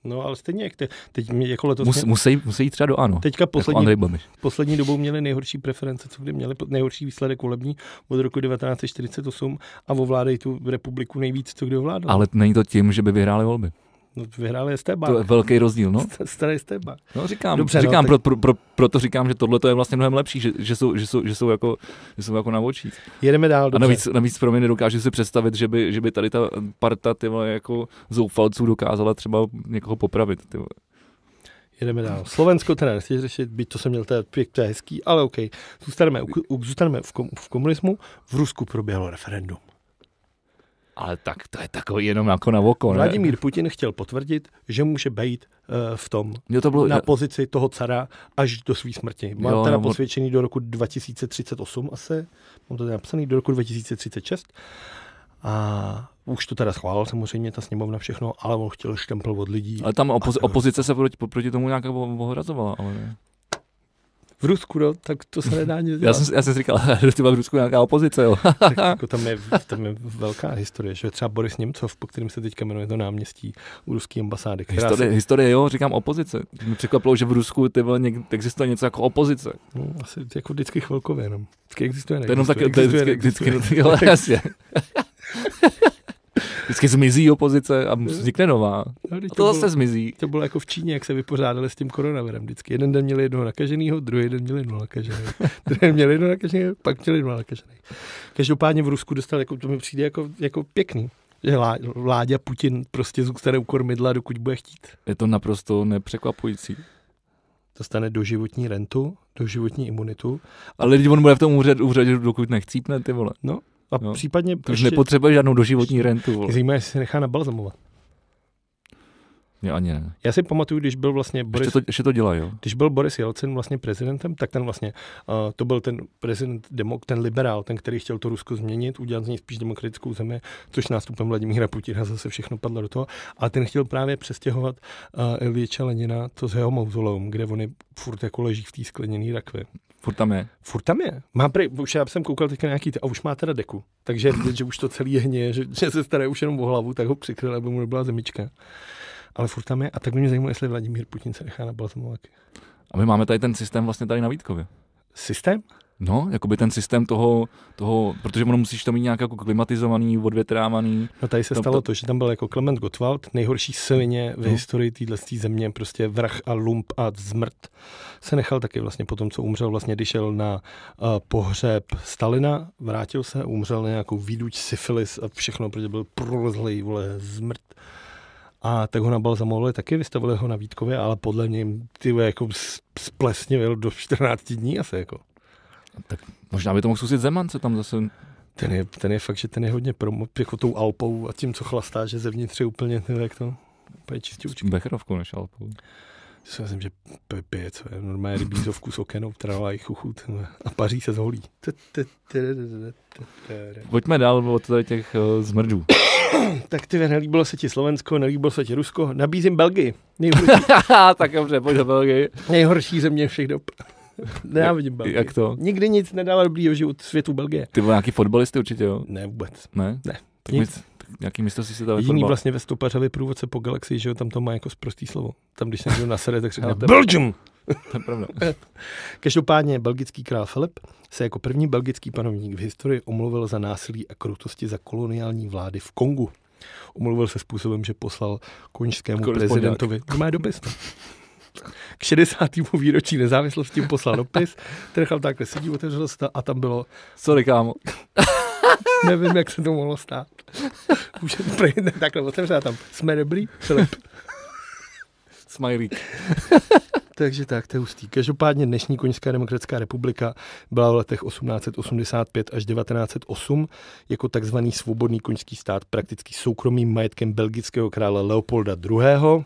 No ale stejně jak te, teď mě jako letos, Mus, mě, musí, musí jít třeba do ANO. teďka Jako poslední, Babiš. poslední dobou měli nejhorší preference, co kdy měli, nejhorší výsledek volební od roku 1948 a ovládají tu republiku nejvíc, co kdy ovládal. Ale není to tím, že by vyhráli volby. No, vyhráli STB. To je velký rozdíl, no. Starý STB. No říkám, Dobře, no, říkám tak- pro, pro, pro, proto říkám, že tohle je vlastně mnohem lepší, že, že, jsou, že, jsou, že, jsou jako, že jsou jako na očích. Jedeme dál. A Dobře. navíc, navíc pro mě nedokážu si představit, že by, že by tady ta parta ty vole, jako zoufalců dokázala třeba někoho popravit. Ty vole. Jedeme dál. Slovensko teda nechci řešit, byť to jsem měl, to je, to je hezký, ale OK. Zůstaneme, u, zůstaneme v, kom, v komunismu. V Rusku proběhlo referendum. Ale tak to je takový jenom jako na oko, ne? Vladimír Putin chtěl potvrdit, že může být uh, v tom Jo, to bylo, na pozici toho cara až do své smrti. Mám Jo, teda no, posvědčený do roku 2038 asi, mám to tady napsaný, do roku 2036. A už to teda schválil samozřejmě ta sněmovna všechno, ale on chtěl štempel od lidí. ale tam opozi, opozice se proti, proti tomu nějak ohrazovala, ale ne. V Rusku, no, tak to se nedá nic Já jsem, já jsem si říkal, ty v Rusku nějaká opozice, jo. tak jako tam, je, tam je velká historie, že třeba Boris Němcov, po kterým se teďka jmenuje to náměstí u ruské ambasády. Která Historie, se, historie, jo, říkám opozice. Mě překvapilo, že v Rusku ty vole, něk, existuje něco jako opozice. no, asi jako vždycky chvilkově jenom. Vždycky existuje, To je jenom tak, neexistuje, to je vždycky, neexistuje, vždycky, jo, jasně. Vždycky zmizí opozice a vznikne nová. No, A to bylo- zase zmizí. To bylo jako v Číně, jak se vypořádali s tím koronavirem vždycky. Jeden den měli jednoho nakaženého, druhý den měli jednoho nakaženého. druhý den měli jednoho nakaženého, pak měli jednoho nakaženého. Každopádně v Rusku dostal, jako, to mi přijde jako, jako pěkný. Že Lá- Láďa Putin prostě zůstane u kormidla, dokud bude chtít. Je to naprosto nepřekvapující. Dostane doživotní rentu, doživotní imunitu Ale lidi, on bude v tom úřadu, úřadu dokud nechcípne, ty vole. A Jo. případně To už nepotřebuje žádnou doživotní rentu. Zajímavé, jestli se nechá nabalzamovat. Já ani ne. Já si pamatuju, když byl vlastně Boris, Ještě to, ještě to dělají, jo. když byl Boris Jelcin vlastně prezidentem, tak ten vlastně, uh, to byl ten prezident, demok, ten liberál, ten, který chtěl to Rusko změnit, udělat z něj spíš demokratickou zemi, což nástupem Vladimíra Putina zase všechno padlo do toho. A ten chtěl právě přestěhovat uh, Iljiče Lenina, to z jeho mauzoleum, kde oni furt jako leží v té skleněné rakvi. Furt tam je. Furt tam je. Má prej, už já jsem koukal teďka nějaký, a už má teda deku. Takže vidět, že už to celý je hně, že, že se stará už jenom o hlavu, tak ho přikryl, aby mu nebyla zemička. Ale furt tam je. A tak by mě zajímalo, jestli Vladimír Putin se nechá na balzamovat. A my máme tady ten systém vlastně tady na Vítkově. Systém? No, jakoby ten systém toho, toho protože ono musíš to mít nějak jako klimatizovaný, odvětrávaný. No tady se To- stalo to- to, že tam byl jako Klement Gottwald, nejhorší svině v No. historii téhle země, prostě vrah a lump a zmrt. Se nechal taky vlastně po tom, co umřel, vlastně když šel na uh, pohřeb Stalina, vrátil se, umřel na nějakou výduč, syfilis a všechno, protože byl prolezlej, vole, zmrt. A tak ho nabalzamovali taky, vystavili ho na Vítkově, ale podle něj ty jako splesnil do 14 dní asi jako. Možná by to mohl zkusit Zeman, se tam zase... Ten je, ten je fakt, že ten je hodně promo, jako tou Alpou a tím, co chlastá, že zevnitř je úplně, vole, jak to, úplně čistě Čím Becherovku než Alpou. Si myslím, že p- pije, co je normálně rybízovku s okenou, trává i chuchut a paří se zholí. Pojďme dál od těch uh, zmrdů. Tak ty nelíbilo se ti Slovensko, nelíbilo se ti Rusko, nabízím Belgii. Nejhorší, tak dobře, pojď do Belgii. nejhorší země všech dob. Nenávidím Belgii. Jak to? Nikdy nic nedalo dobrýho život světu Belgie. Ty vole nějaký fotbalisty určitě, jo? Ne, vůbec. Ne? Ne. Tak, Nic. my, tak nějaký místo si si to Jediný vlastně ve Stopařově průvodce po galaxii, že jo, tam to má jako sprostý slovo. Tam, když se někdo nasede, tak řekne Belgium! To je pravda. Každopádně belgický král Filip se jako první belgický panovník v historii omluvil za násilí a krutosti za koloniální vlády v Kongu. Omluvil se způsobem, že poslal konžskému prezidentovi to má dopis. no. K 60. výročí nezávislosti mu poslal dopis, ten nechal takhle sedí, otevřel se a tam bylo, Sorry, kámo. nevím, jak se to mohlo stát. Už prej, takhle otevřel tam, jsme dobrý, Filip. Smajlík. Takže tak, to je hustý. Každopádně dnešní Koňská demokratická republika byla v letech 1885 až 1908 jako takzvaný svobodný koňský stát prakticky soukromým majetkem belgického krále Leopolda II.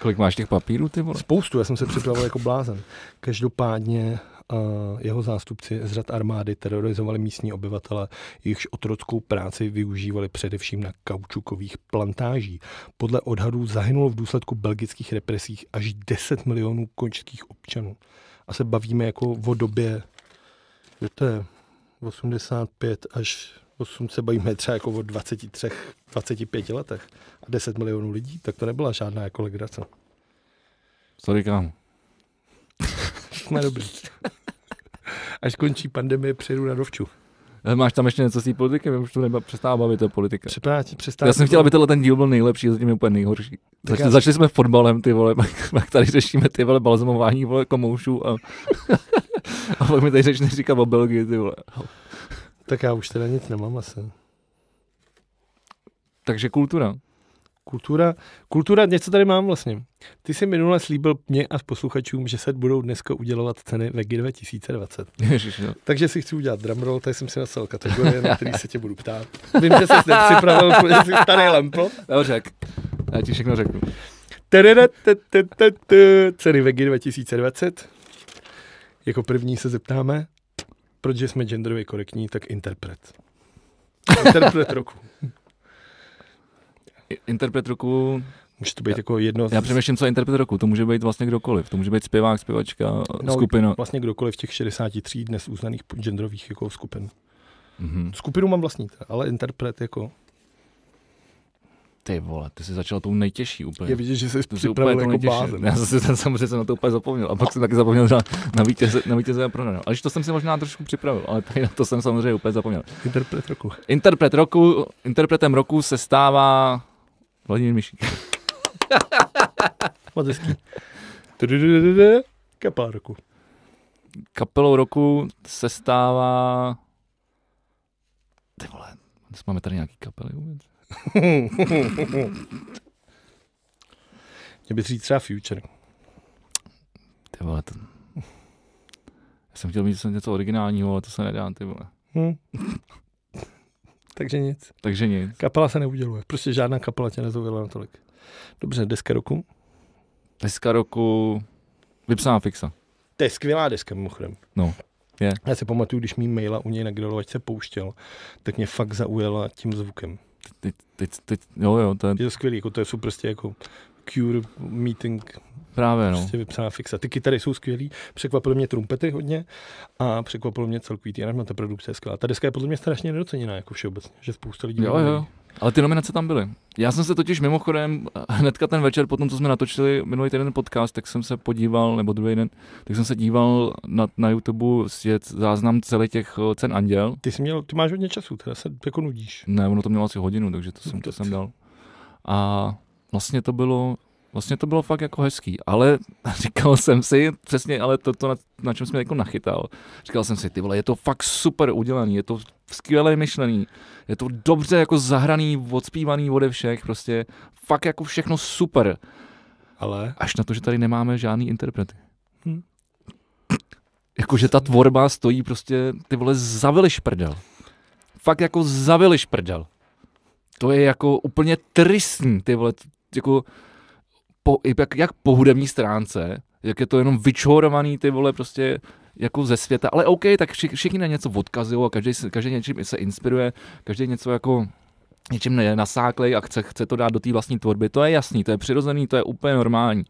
Kolik máš těch papírů, ty vole? Spoustu, já jsem se připravoval jako blázen. Každopádně uh, jeho zástupci z řad armády terorizovali místní obyvatele, jejichž otrockou práci využívali především na kaučukových plantáží. Podle odhadů zahynulo v důsledku belgických represích až 10 milionů končských občanů. A se bavíme jako o době, že to je 85 až 8 se bavíme třeba jako o 23, 25 letech a 10 milionů lidí, tak to nebyla žádná jako legrace. Sorry, kámo. Jsme dobrý. Až skončí pandemie, přejdu na dovču. Eh, Máš tam ještě něco z té politiky? Mě už to neba přestává bavit, to politika. Přepáč, přestává. Já jsem chtěl, aby tenhle ten díl byl nejlepší, zatím je úplně nejhorší. Tak Začali, já- začali jsme fotbalem, ty vole, pak, tady řešíme ty vole balzamování, vole, komoušů a, a pak mi tady řečne říkat o Belgii, ty vole. Tak já už teda nic nemám asi. Takže kultura. Kultura, kultura, něco tady mám vlastně. Ty jsi minule slíbil mě a posluchačům, že se budou dneska udělovat ceny VEGI 2020. Ježiš, no. Takže si chci udělat drumroll, tady jsem si napsal kategorie, na který se tě budu ptát. Vím, že jsi nepřipravil, protože jsi starý lempl. Dobře, já ti všechno řeknu. Ceny VEGI 2020. Jako první se zeptáme, protože jsme genderově korektní, tak interpret. Interpret roku. Interpret roku, Může to být jako jedno z... Já přemýšlím, co je interpret roku. To může být vlastně kdokoliv. To může být zpěvák, zpěvačka, No, skupina. Vlastně kdokoliv v těch 63 dnes uznaných genderových jako skupin. Mhm. Skupinu mám vlastní, ale interpret jako... Ty vole, ty jsi začal tou nejtěžší úplně. Je vidět, že jsi To si úplně připravil jako blázen. Já jsem, jsem samozřejmě jsem na to úplně zapomněl. A pak jsem taky zapomněl na, na vítěze, na vítěze a prohranou. Ale to jsem si možná trošku připravil, ale tady na to jsem samozřejmě úplně zapomněl. Interpret roku. Interpret roku, interpretem roku se stává Vladimír Mišík. Moc hezký. Kapela roku. Kapelou roku se stává... Ty vole, dnes máme tady nějaký kapely vůbec? Mě by říct třeba Future. Ty vole, to... Já jsem chtěl mít něco originálního, ale to se nedá, ty vole. Hm. Takže nic. Takže nic. Kapela se neuděluje. Prostě žádná kapela tě nezaujala natolik. Dobře, deska roku. Deska roku... Vypsaná fixa. To je skvělá deska, mimochodem. No, je. Já si pamatuju, když mý maila u něj na grilovač se pouštěl, tak mě fakt zaujala tím zvukem. Teď, teď, teď, jo, jo, to je Je to skvělý, jako to jsou prostě jako Cure meeting, právě, no. prostě vypsaná fixa. Ty kytary jsou skvělý, překvapily mě trumpety hodně a překvapilo mě celkový ty ta produkce je skvělá. Ta deska je podle mě strašně nedoceněná jako všeobecně, že spousta lidí Jo, jo. Ale ty nominace tam byly. Já jsem se totiž mimochodem hnedka ten večer, potom co jsme natočili minulý týden podcast, tak jsem se podíval, nebo druhý den, tak jsem se díval na, na YouTube svět záznam celých těch o, cen Anděl. Ty jsi měl, ty máš hodně času, teda se jako nudíš. Ne, ono to mělo asi hodinu, takže to jsem, to jsem dal. A vlastně to bylo, vlastně to bylo fakt jako hezký, ale říkal jsem si, přesně, ale to, to na, na čem jsem jako nachytal, říkal jsem si, ty vole, je to fakt super udělaný, je to skvěle myšlený, je to dobře jako zahraný, odspívaný ode všech, prostě fakt jako všechno super, Ale až na to, že tady nemáme žádný interprety. Hm. Jakože ta tvorba stojí prostě, ty vole, zaviliš prdel. Fakt jako zaviliš prdel. To je jako úplně tristní, ty vole, jako po, jak, jak po hudební stránce, jak je to jenom vyčhorovaný, ty vole, prostě jako ze světa, ale OK, tak vši, všichni na něco odkazují a každý, se- každý něčím se inspiruje, každý něco jako něčím nasáklej a chce, chce to dát do té vlastní tvorby, to je jasný, to je přirozený, to je úplně normální.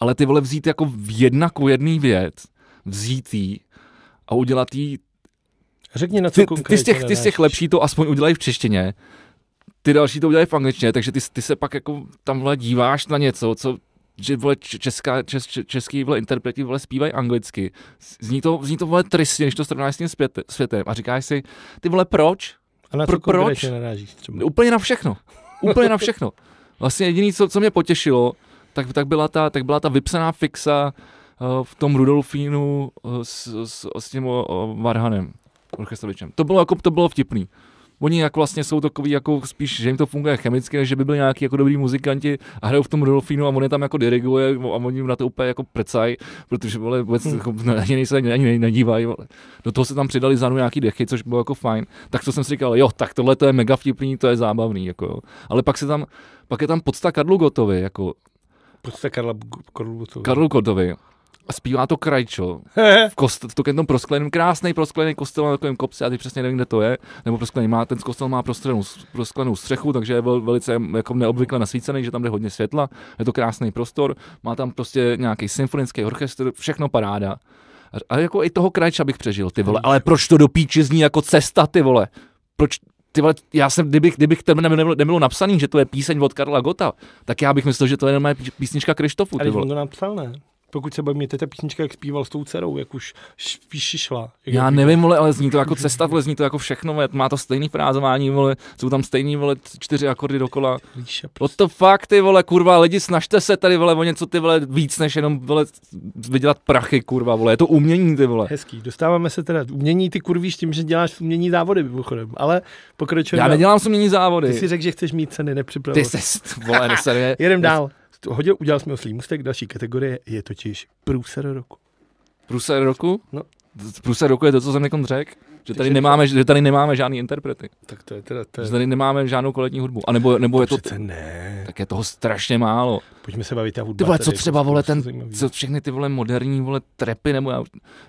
Ale ty vole vzít jako v jedna ku jedný věc, vzít jí a udělat jí řekni na co ty, ty, z těch, ty z těch lepší to aspoň udělají v češtině, ty další to udělají v angličtině, takže ty, ty se pak jako tam vole díváš na něco, co že vole česká, čes, český vole interpreti vole zpívají anglicky. Zní to, zní to vole tristně, když to srovnáš s tím svět, světem a říkáš si, ty vole proč? A na co pro- proč? narážíš třeba? Úplně na všechno. Úplně na všechno. Vlastně jediné, co, co mě potěšilo, tak, tak, byla ta, tak byla ta vypsaná fixa uh, v tom Rudolfínu uh, s, s, s tím uh, Varhanem, Orchestrovičem. To bylo, jako, to bylo vtipný. Oni jak vlastně jsou takový jako spíš, že jim to funguje chemicky, než že by byli nějaký jako dobrý muzikanti a hrajou v tom Rudolfínu a on je tam jako diriguje a oni na to úplně jako precaj, protože vole, vůbec Hmm. jako, ani nejse ani, ani nedívají. Vole. Do toho se tam přidali zanu nějaký dechy, což bylo jako fajn. Tak to jsem si říkal, jo, tak tohle to je mega vtipný, to je zábavný. Jako, jo. Ale pak se tam, pak je tam podsta Karlu Gotovi, jako Prostě Karla Korlubutová. Karlu Gotovi. A zpívá to Krajčo v, kost, v takovém tom proskleném, krásný prosklený kostel na takovém kopci, a teď přesně nevím, kde to je, nebo prosklený má, ten kostel má prosklenou, prosklenou střechu, takže je vel, velice jako neobvykle nasvícený, že tam jde hodně světla, je to krásný prostor, má tam prostě nějaký symfonický orchestr, všechno paráda. A, a jako i toho Krajča bych přežil, ty vole, ale proč to do píči zní jako cesta, ty vole? Proč, ty vole, já jsem, kdybych, kdybych tam nebylo, nebylo napsaný, že to je píseň od Karla Gota, tak já bych myslel, že to je jenom písnička Krištofu, ty Ale on to napsal, ne? Pokud se to je ta písnička, jak zpíval s tou dcerou, jak už spíš šišla. Jak Já jak- nevím, vole, ale zní to jako cesta, vole, zní to jako všechno, vole, má to stejný frázování, vole, jsou tam stejný, vole, čtyři akordy dokola. What the fuck, ty vole, kurva, lidi, snažte se tady, vole, o něco, ty vole, víc, než jenom, vole, vydělat prachy, kurva, vole, je to umění, ty vole. Hezký. Dostáváme se teda umění, ty kurvíš tím, že děláš umění závody, mimochodem. Ale pokračujeme. Já nedělám umění závody. Ty si řekl, že chceš mít ceny, nepřipravil. Ty se, vole. Jedem dál. Hodil, udělal jsme oslý mustek, další kategorie je totiž průser roku. Průser roku? No. Průser roku je to, co jsem někam řekl. Že tady, nemáme, že tady nemáme žádný interprety. Tak to je teda... To je... Že tady nemáme žádnou kvalitní hudbu. A nebo, nebo je to... Přece ne. Tak je toho strašně málo. Pojďme se bavit, ta hudba Ty vole, co je třeba, prostě vole, ten, zajímavý. co všechny ty vole moderní, vole, trepy, nebo já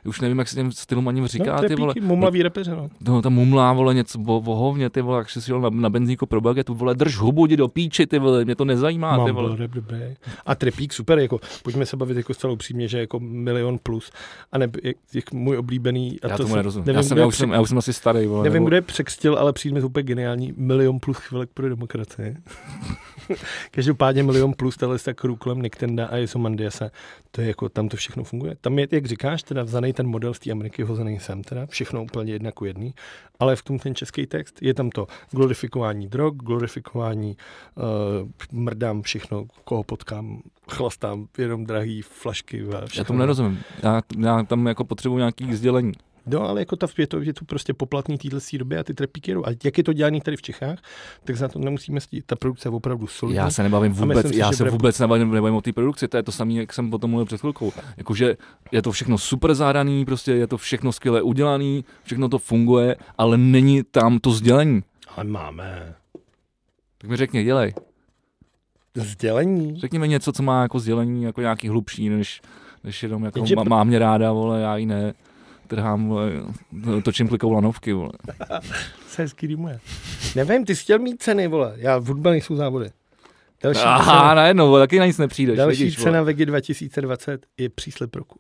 už nevím, jak se těm stylům ani říká, no, ty vole. mumlavý repeře, no. No, ta mumlá, vole, něco o, o hovně, ty vole, jak jsi šel na, na benzínku pro bagetu, vole, drž hubu, jdi do píči, ty vole, mě to nezajímá, ty Mám vole. rap dobrý. A trepík super, jako, pojďme se bavit jako zcela upřímně, že jako milion plus. A ne, jak, jak můj oblíbený, a Já to tomu nerozumím. nevím, Já, jsem, já, už jsem, já už jsem asi starý, vole. Nevím, nebo- kdo je překstil, ale přijde mi to úplně geniální. Milion plus chvilek pro demokracii. Každopádně milion plus tahle tak kolem Niktenda a Isomandiase, to je jako, tam to všechno funguje. Tam je, jak říkáš, teda vzanej ten model z té Ameriky hozený sem, teda všechno úplně jedna ku jedný, ale v tom ten český text, je tam to glorifikování drog, glorifikování, uh, mrdám všechno, koho potkám, chlastám jenom drahý flašky. A Já všechno. tomu nerozumím. Já, já tam jako potřebuji nějaký sdělení. No, ale jako ta, je, to, je to prostě poplatný téhle době a ty trepíky jedou. A jak je to dělaný tady v Čechách, tak za to nemusíme stít. Ta produkce je opravdu solidní. Já se nebavím vůbec, si, já se bude- vůbec nebavím, nebavím o té produkci, to je to samé, jak jsem potom mluvil před chvilkou. Jakože je to všechno super zádaný, prostě je to všechno skvěle udělaný, všechno to funguje, ale není tam to sdělení. Ale máme Tak mi řekni, dělej. sdělení. Řekni mi něco, co má jako sdělení jako nějaký hlubší, než, než jenom jako Jenže má, má mě ráda, vole, já ji ne. Trhám, vole, točím klikou lanovky, vole. Se hezky rýmuje. Nevím, ty jsi chtěl mít ceny, vole. Já v hudbě nejsou závody. Další Aha, cena, najednou, vole, taky na nic nepřijdeš, další vidíš, cena vole. Vegy 2020 je příslip roku.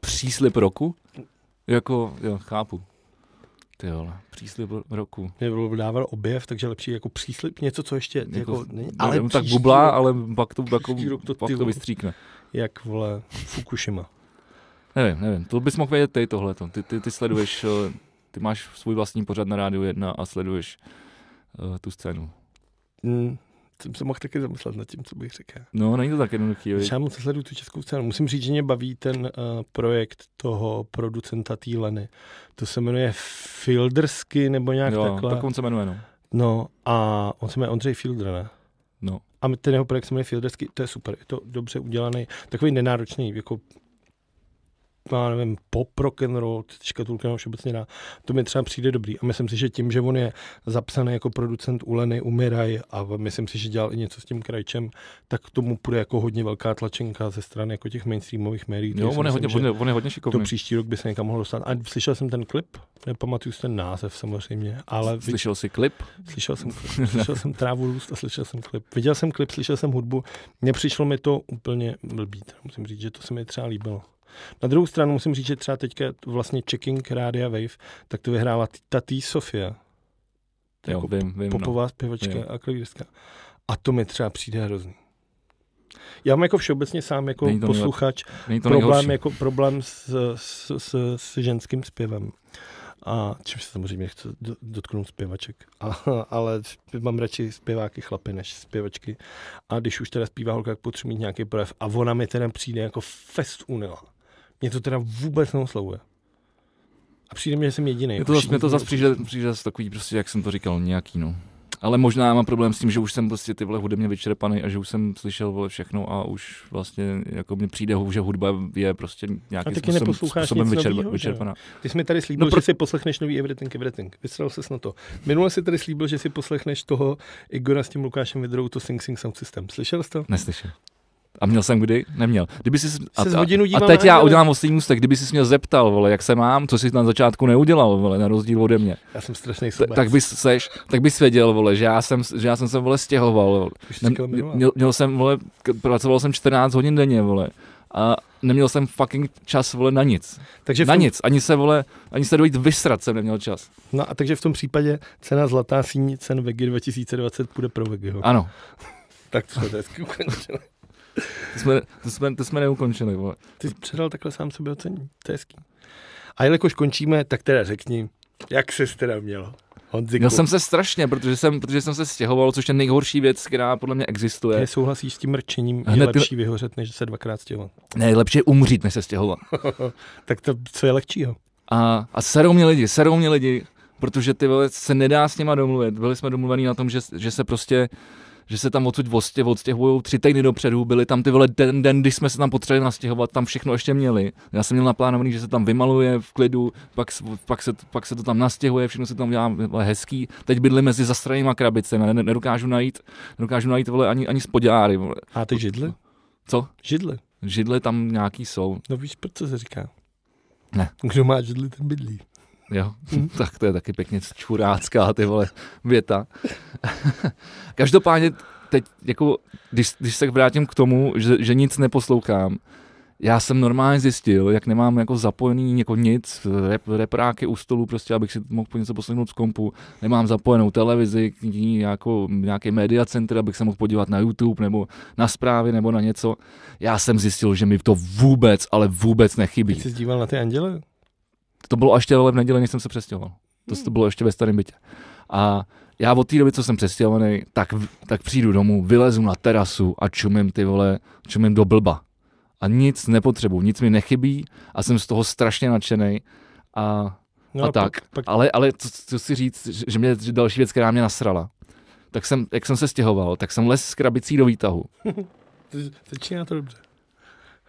Příslip roku? Jako, jo, chápu. Ty vole, příslip roku. Mě bylo dával objev, takže lepší jako příslip, něco, co ještě jako, Jako, není, ale ale tak příští bublá, rok, ale pak to, jako, příští rok to pak to vystříkne. jak vole Fukushima. Nevím, nevím, to bys mohl vědět ty tohleto. Ty, ty, ty sleduješ, eh, ty máš svůj vlastní pořad na Rádiu 1 a sleduješ uh, tu scénu. Hmm, jsem se mohl taky zamyslet nad tím, co bych řekl. No, není to tak jednoduchý? Já moc sleduju tu českou scénu. Musím říct, že mě baví ten uh, projekt toho producenta té Leny. To se jmenuje Fieldersky nebo nějak Jo, takhle. tak on se jmenuje, no. No a on se jmenuje Ondřej Fielder, ne? no. A ten jeho projekt se jmenuje Fieldersky, to je super, je to dobře udělaný, takový nenáročný, jako já nevím, pop, rock and roll, škatulka už obecně dá. To mi třeba přijde dobrý. A myslím si, že tím, že on je zapsaný jako producent u Leny, u Miraj a myslím si, že dělal i něco s tím krajčem, tak k tomu půjde jako hodně velká tlačenka ze strany jako těch mainstreamových médií. Jo, on je, myslím, hodně, on, je, hodně to šikovný. příští rok by se někam mohl dostat. A slyšel jsem ten klip, nepamatuju si ten název samozřejmě, ale Slyšel jsi klip? Slyšel jsem, klip, slyšel jsem trávu růst a slyšel jsem klip. Viděl jsem klip, slyšel jsem hudbu. Mně přišlo mi to úplně blbý. Musím říct, že to se mi třeba líbilo. Na druhou stranu musím říct, že třeba teďka vlastně checking Rádia Wave, tak to vyhrává ta T. Sofia. To Jo, jako vím, vím, no. popová zpěvačka Jo. a klavíristka. A to mi třeba přijde hrozný. Já mám jako všeobecně sám jako Není to posluchač Není to problém, jako problém s, s, s, s ženským zpěvem. A čím se samozřejmě chci do- dotknout zpěvaček. A, ale mám radši zpěváky chlapy než zpěvačky. A když už teda zpívá holka, tak potřebuji mít nějaký projev. A ona mi teda přijde jako fest unila. Mě to teda vůbec neoslovuje. A přijde mi, že jsem jediný. Mě to, zas, mě to zase přijde, přijde zase takový, prostě, jak jsem to říkal, nějaký, no. Ale možná mám problém s tím, že už jsem prostě ty vole hudebně vyčerpaný a že už jsem slyšel vole všechno a už vlastně jako mně přijde, že hudba je prostě nějakým způsobem, způsobem vyčerpa, novýho, vyčerpaná. Ty jsi mi tady slíbil, No pro- že si poslechneš nový Everything Everything. Vystřelil ses na to. Minule si tady slíbil, že si poslechneš toho Igora s tím Lukášem Vidrou, to Sing Sing Sound System. Slyšel jsi to? Neslyšel. A měl jsem kdy? Neměl. Kdyby jsi, a, a, a teď já udělám oslý můstek, kdyby jsi mě zeptal, vole, jak se mám, co jsi na začátku neudělal, vole, na rozdíl ode mě. Já jsem strašný sobec. tak bys seš, tak bys věděl, vole, že já jsem, že já jsem se, vole, stěhoval, Nem, měl, měl, jsem, vole, pracoval jsem 14 hodin denně, vole. A neměl jsem fucking čas, vole, na nic. takže Na tom, nic. Ani se, vole, ani se dojít vysrat jsem neměl čas. No a takže v tom případě cena zlatá síň cen Vegy 2020 půjde pro Vegyho. Ano. Tak to jsme to hezky ukončili. To jsme, to jsme, to jsme neukončili, vole. Ty jsi předal takhle sám sebe ocení. To je hezký. A jelikož končíme, tak teda řekni, jak se teda mělo? Honziku, Měl jsem se strašně, protože jsem, protože jsem se stěhoval, což je nejhorší věc, která podle mě existuje. Ty souhlasíš s tím mrčením, je Hned ty- lepší vyhořet, než se dvakrát stěhovat. Ne, lepší je umřít, než se stěhovat. tak to, co je lehčího? A, a serou mě lidi, serou mě lidi, protože ty vole se nedá s nima domluvit. Byli jsme domluvení na tom, že, že se prostě že se tam odsud vostě, odstěhují tři týdny dopředu, byli tam ty vole den, den, když jsme se tam potřebovali nastěhovat, tam všechno ještě měli. Já jsem měl naplánovaný, že se tam vymaluje v klidu, pak, pak, se, pak se to tam nastěhuje, všechno se tam dělá hezký. Teď bydli mezi zastranýma krabicemi, ne, nedokážu najít, nedokážu najít vole, ani, ani spodňáry. Vole. A ty židly? Co? Židly. Židle tam nějaký jsou. No víš, proč se říká? Ne. Kdo má židly, ten bydlí. Jo, tak to je taky pěkně čurácká ty vole věta. Každopádně teď, jako, když, když se vrátím k tomu, že, že nic neposlouchám, já jsem normálně zjistil, jak nemám jako zapojený jako nic, rep, repráky u stolu, prostě, abych si mohl něco poslechnout z kompu, nemám zapojenou televizi, jako, nějaký media center, abych se mohl podívat na YouTube nebo na zprávy nebo na něco. Já jsem zjistil, že mi to vůbec, ale vůbec nechybí. Ty jsi díval na ty anděle? To bylo ještě ale v neděli, než jsem se přestěhoval. To, to bylo ještě ve starém bytě. A já od té doby, co jsem přestěhovaný, tak, tak přijdu domů, vylezu na terasu a čumím ty vole, čumím do blba. A nic nepotřebuji, nic mi nechybí a jsem z toho strašně nadšený. A, no, a tak. Pak, pak... Ale, ale co, co si říct, že mě že další věc, která mě nasrala. Tak jsem, jak jsem se stěhoval, tak jsem les s krabicí do výtahu. Začíná to dobře.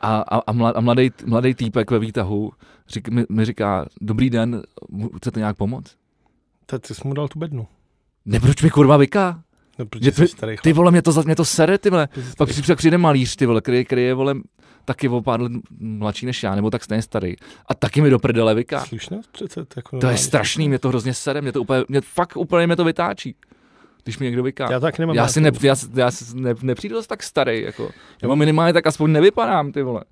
A, a, a, mlad, a mladý, mladý týpek ve výtahu řík, mi, mi říká, dobrý den, chcete nějak pomoct? Tak ty jsi mu dal tu bednu. Ne, proč mi kurva vyká? No, protože ty, starý ty vole, mě to, mě to sere, ty vole. Pak si přijde malíř, ty vole, který, který je, vole, taky o pár let mladší než já, nebo tak stejně starý. A taky mi do prdele vyká. Slušnost přece. Jako to je strašný, mě to hrozně sere, mě to úplně, mě, fakt úplně mě to vytáčí když mi někdo vyká. Já tak nemám. Já si, ne, já, já si ne, nepřijdu dost tak starý, jako. Já mám minimálně tak aspoň nevypadám, ty vole.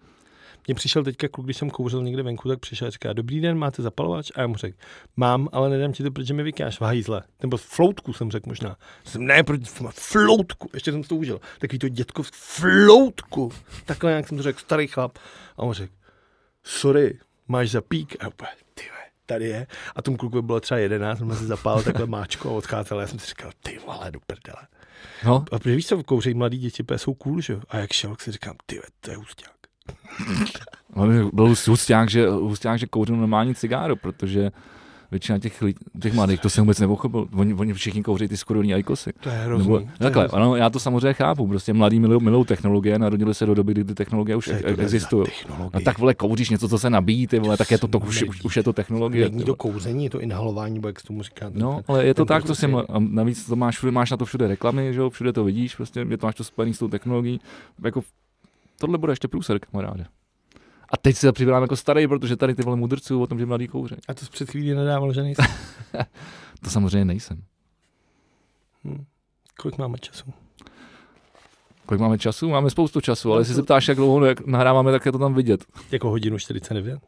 Mně přišel teďka kluk, když jsem kouřil někde venku, tak přišel a říká, dobrý den, máte zapalovač? A já mu řekl, mám, ale nedám ti to, protože mi vykáš v hajzle. Nebo floutku jsem řekl možná. Jsem, ne, proč floutku, ještě jsem to užil. Takový to dětko floutku. Takhle jak jsem to řekl, starý chlap. A on řekl, sorry, máš zapík? A úplně, ty tady je. A tomu kluku bylo třeba jedenáct, on se zapálil takhle máčko a odcházel. Já jsem si říkal, ty vole, do prdele. No. A protože víš co, kouří mladí děti, jsou cool, že A jak šel, si říkám, ty to je husták. byl husták, že, husták, že kouřil normální cigáro, protože většina těch, lidí, těch mladých, to jsem vůbec nepochopil. Oni, oni všichni kouří ty skurvilní ajkosy. To je hrozný. Nebo, to takhle, je ano, já to samozřejmě chápu. Prostě mladí milují, milují technologie, narodili se do doby, kdy ty technologie už existují. A tak vole, kouříš něco, co se nabíjí, ty vole, tak je to, to už, už, už, je to technologie. Není to kouření, je to inhalování, nebo jak se tomu říká. No, ale je to tak, to si, a navíc to máš, všude, máš na to všude reklamy, že jo, všude to vidíš, prostě je to máš to spojený s tou technologií. Jako, tohle bude ještě průser, kamaráde. A teď se připadám jako starý, protože tady ty vole mudrců o tom, že mladý kouře. A to před chvílí nedával, že nejsem. to samozřejmě nejsem. Hmm. Kolik máme času? Kolik máme času? Máme spoustu času, ale jestli se ptáš, jak dlouho jak nahráváme, tak je to tam vidět. Jako hodinu 49?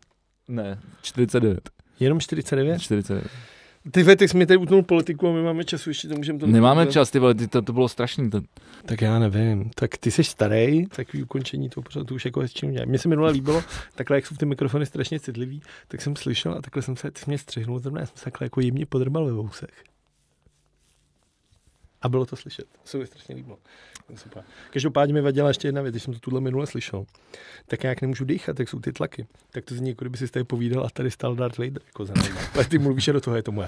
Ne, 49. Jenom 49? 49. Ty ve, ty jsi mi tady utnul politiku a my máme času, ještě to můžeme to... Nemáme to... čas, ty vole, to, to bylo strašný. To... Tak já nevím. Tak ty jsi starý, takový ukončení toho pořadu, to už jako s čím dělat. Mně se minule líbilo, takhle jak jsou ty mikrofony strašně citlivý, tak jsem slyšel a takhle jsem se, ty mě střihnul, zrovna já jsem se takhle jako jemně podrbal ve vousech. A bylo to slyšet. Se mi strašně líbilo. Super. Každopádně mi vadila ještě jedna věc, když jsem to tuhle minule slyšel. Tak já jak nemůžu dýchat, tak jsou ty tlaky. Tak to zní, jako kdyby si tady povídal a tady stál Darth Vader jako za. Ale ty mluvíš do toho, je to moje.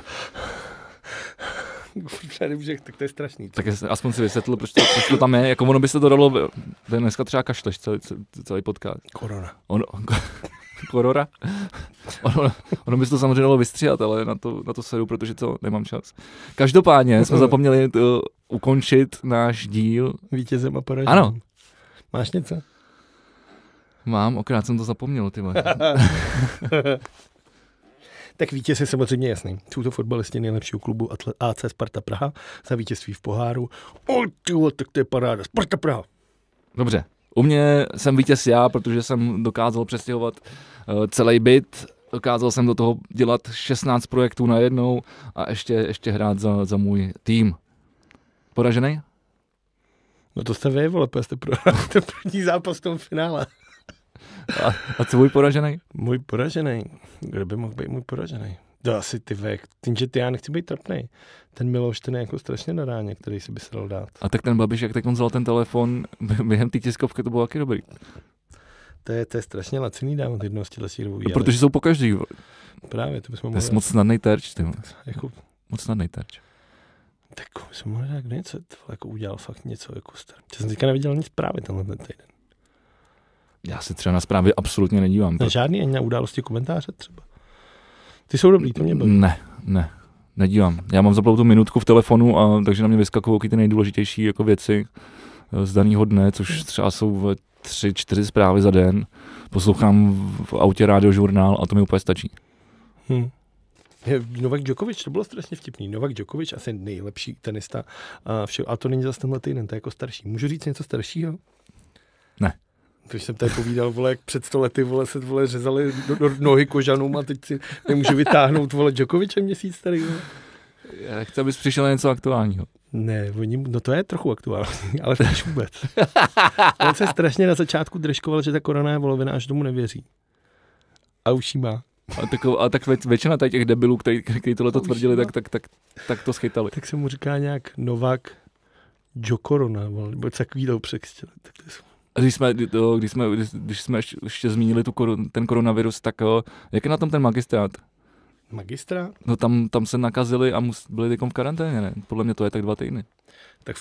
tak to je strašný. Tak aspoň si vysvětlil, proč to, proč to tam je. Jako ono by se to dalo, dneska třeba kašleš celý, celý podcast. Korona. Ono, korora. Ono, ono by se to samozřejmě dalo vystříhat, ale na to, na to sedu, protože to nemám čas. Každopádně jsme zapomněli to ukončit náš díl. Vítězem a poraženým. Ano. Máš něco? Mám, okrát jsem to zapomněl, ty Tak vítěz je samozřejmě jasný. Jsou to fotbalisti nejlepšího klubu AC Sparta Praha za vítězství v poháru. O, tyjo, tak to je paráda. Sparta Praha. Dobře, u mě jsem vítěz já, protože jsem dokázal přestěhovat uh, celý byt, dokázal jsem do toho dělat 16 projektů na jednou a ještě, ještě hrát za, za můj tým. Poražený? No to jste vy, vole, jste pro ten první zápas v tom finále. A, a co můj poražený? Můj poražený? Kdo by mohl být můj poražený? To asi ty vek. Tím, že ty já nechci být trapný. Ten Miloš, ten je jako strašně na ráně, který si by se dal dát. A tak ten Babiš, jak teď on vzal ten telefon, během té tiskovky to bylo taky dobrý. To je, to je strašně laciný dávat jednoho z těchto no, Protože jsou po každý. Právě, to bychom mohli. To je moc snadný terč, ty. Jako... Moc snadný terč. Tak jsem možná jak něco, to jako udělal fakt něco jako star. Já jsem teďka neviděl nic právě tenhle ten týden. Já se třeba na zprávy absolutně nedívám. Na žádný ani na události komentáře třeba. Ty jsou dobrý, to mě baví. Ne, ne, nedívám. Já mám zaplou tu minutku v telefonu, a, takže na mě vyskakují ty nejdůležitější jako věci eh, z daného dne, což třeba jsou tři, čtyři zprávy za den. Poslouchám v autě radiožurnál a to mi úplně stačí. Hmm. Novak Djokovic, to bylo strašně vtipný. Novak Djokovic, asi nejlepší tenista. A, vše, a to není zase tenhle týden, to je jako starší. Můžu říct něco staršího? Ne. Když jsem tady povídal, vole, jak před sto lety, vole, se vole, řezali do, do nohy kožanům a teď si nemůžu vytáhnout, vole, Djokoviče měsíc starý, vole. Já chci, abys přišel na něco aktuálního. Ne, oni, no to je trochu aktuální, ale to vůbec. On se strašně na začátku držkoval, že ta korona je volovina, až tomu nevěří. A už jí má. A, tak, a tak vě- většina tady těch debilů, kteří který tohle to To tvrdili, tak, tak, tak, tak to schytali. Tak se mu říká nějak Novak Jokorona, vole, nebo takový to překřtěli. Tak to je Když jsme, to, když jsme, když, jsme ještě, zmínili tu, ten koronavirus, tak o, jak je na tom ten magistrát? magistra, No tam, tam se nakazili a mus, byli teď v karanténě, ne? Podle mě to je tak dva týdny. tak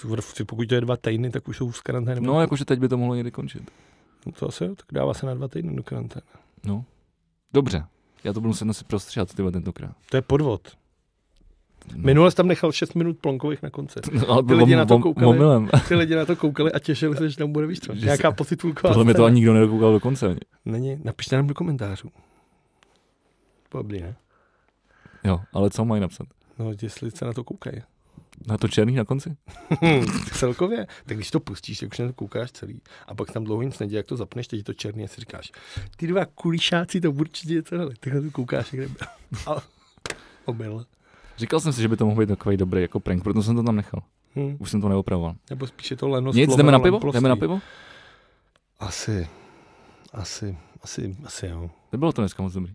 pokud to je dva týdny, tak už jsou v karanténě. No, jakože teď by to mohlo někdy končit. no to asi jo, tak dává se na dva týdny do karantény. No. Dobře. Já to budu muset asi prostřihat, tyhle tentokrát. To je podvod. No. Minule jsi tam nechal 6 minut plonkových na konci. No, Ty lidi na to koukali. Ty lidi na to koukali a těšili se, že tam bude víc. Nějaká positulková Podle mě to ani nikdo nedokoukal do konce. ani. Není, napište nám do komentářů. Dobrý, ne? Jo, ale co mají napsat? No, jestli se na to koukají. Na to černý na konci? Celkově, tak když to pustíš, tak už na to koukáš celý. A pak tam dlouho nic neděje, jak to zapneš, teď je to černý a si říkáš, ty dva kulišáci to určitě něco dali. Tak na to koukáš, jak nebyl. A. Říkal jsem si, že by to mohl být takový dobrý jako prank, proto jsem to tam nechal. Hm. Už jsem to neopravoval. Nebo spíše to lenost. Nic, jdeme na pivo? Jdeme na pivo? Asi, asi, asi, asi jo. Nebylo to dneska moc dobrý.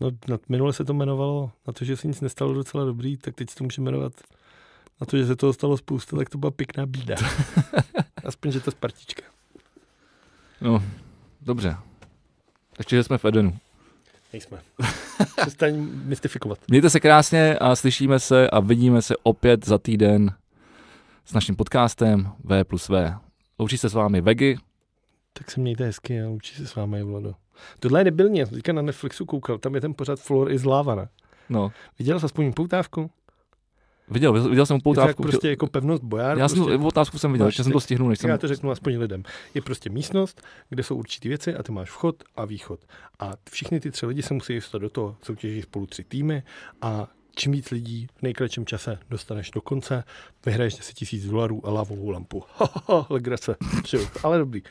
No, na, minule se to jmenovalo na to, že se nic nestalo docela dobrý, tak teď se to může jmenovat na to, že se toho stalo spousta, tak to byla pěkná bída. Aspoň, že to Spartička. No, dobře. Ještě, že jsme v Edenu. Nejsme. Přestaň mystifikovat. Mějte se krásně a slyšíme se a vidíme se opět za týden s naším podcastem V plus V. Loučí se s vámi Vegy. Tak se mějte hezky a učí se s vámi, Vlado. Tohle je debilně, teďka na Netflixu koukal, tam je ten pořad Floor is Lava, ne? No, Viděl jsi aspoň poutávku? Viděl, viděl jsem Je to poutávku. jak prostě jako pevnost bojar. já jsem prostě, otázku jsem viděl, ještě jsem to stihnul, než tak já jsem... to řeknu aspoň lidem. Je prostě místnost, kde jsou určitý věci a ty máš vchod a východ. A všichni ty tři lidi se musí dostat do toho, soutěží spolu tři týmy a čím víc lidí v nejkratším čase dostaneš do konce, vyhraješ 10 tisíc dolarů a lávovou lampu. Legrace. Ale dobrý.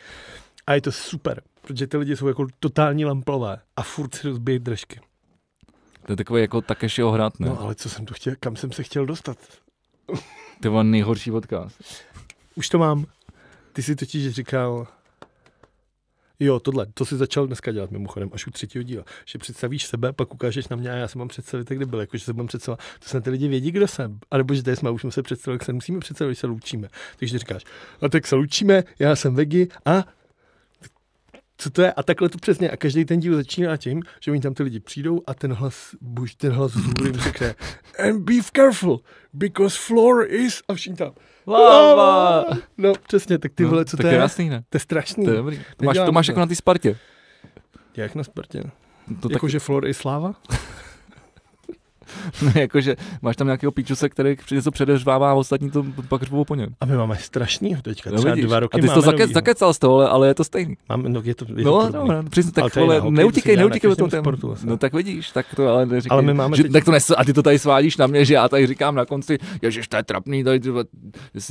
A je to super, protože ty lidi jsou jako totální lamplové a furt si rozbijí držky. To je takový jako Takeshiho hrad, ne? No ale co jsem to chtěl, kam jsem se chtěl dostat? To je nejhorší podcast. Už to mám. Ty si totiž říkal, jo, tohle, to si začal dneska dělat mimochodem, až u třetího díla, že představíš sebe, pak ukážeš na mě a já se mám představit, jak byl, jako, že se mám představit, to snad ty lidi vědí, kdo jsem. A nebo že tady jsme, už jsme se představili, jak se musíme představit, že se loučíme. Takže říkáš, a tak se loučíme, já jsem Vegi a co to je? A takhle to přesně. A každý ten díl začíná tím, že oni tam ty lidi přijdou a ten hlas, buď ten hlas z hůry řekne and be careful, because floor is... A všichni tam. Lava! No přesně, tak ty No, vole, co tak to je? jasný, ne? To je strašný. To je dobrý. To máš, to máš jako na té Spartě. Jak na Spartě? To tak, Jako, že floor is sláva? ne, jakože máš tam nějakého píčuse, který něco předeřvává a ostatní to pak řvou po něm. A my máme strašnýho teďka. No, Třeba vidíš. dva roky a ty jsi to zake, zakecal z toho, ale, je to stejný. Máme, no, je to, je No, to no, no, přesně, tak je vole, neutíkej, neutíkej od toho sportu. No tak vidíš, tak to ale neříkej. Ale my máme že, teď- Tak to nes, a ty to tady svádíš na mě, že já tady říkám na konci, ježiš, to je trapný, tady,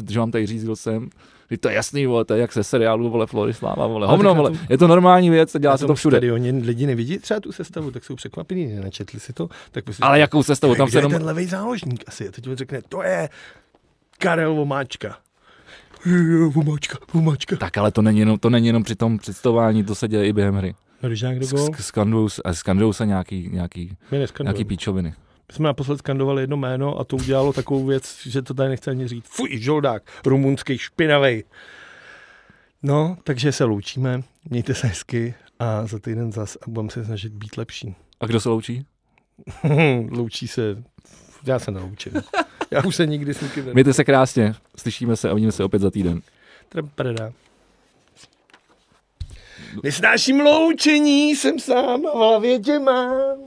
že mám tady říct, kdo jsem. Že to je jasný, vole, to je jak se seriálu, vole, Florisláva, vole, hovno, vole, je to normální věc, dělá se to všude. stadionu lidi nevidí třeba tu sestavu, tak jsou překvapení, nečetli si to. Tak prostě Ale jakou cestou, tam kde se je jenom, ten levý záložník asi? A teď on řekne, to je Karel Vomáčka. Vomáčka, Vomáčka. tak ale to není jenom, to není jenom při tom představování, to se děje i během hry. No, když nějak gol, Skandujou se, a skandujou se nějaký, nějaký, nějaký píčoviny. My jsme naposled skandovali jedno jméno a to udělalo takovou věc, že to tady nechce ani říct. Fuj, žoldák, rumunský, špinavý. No, takže se loučíme, mějte se hezky a za týden zas a budeme se snažit být lepší. A kdo se loučí? Loučí se, já se neloučím. Já už se nikdy s nikým Mějte se krásně, slyšíme se a uvidíme se opět za týden. Trprda. Nesnáším loučení, jsem sám a v hlavě tě mám.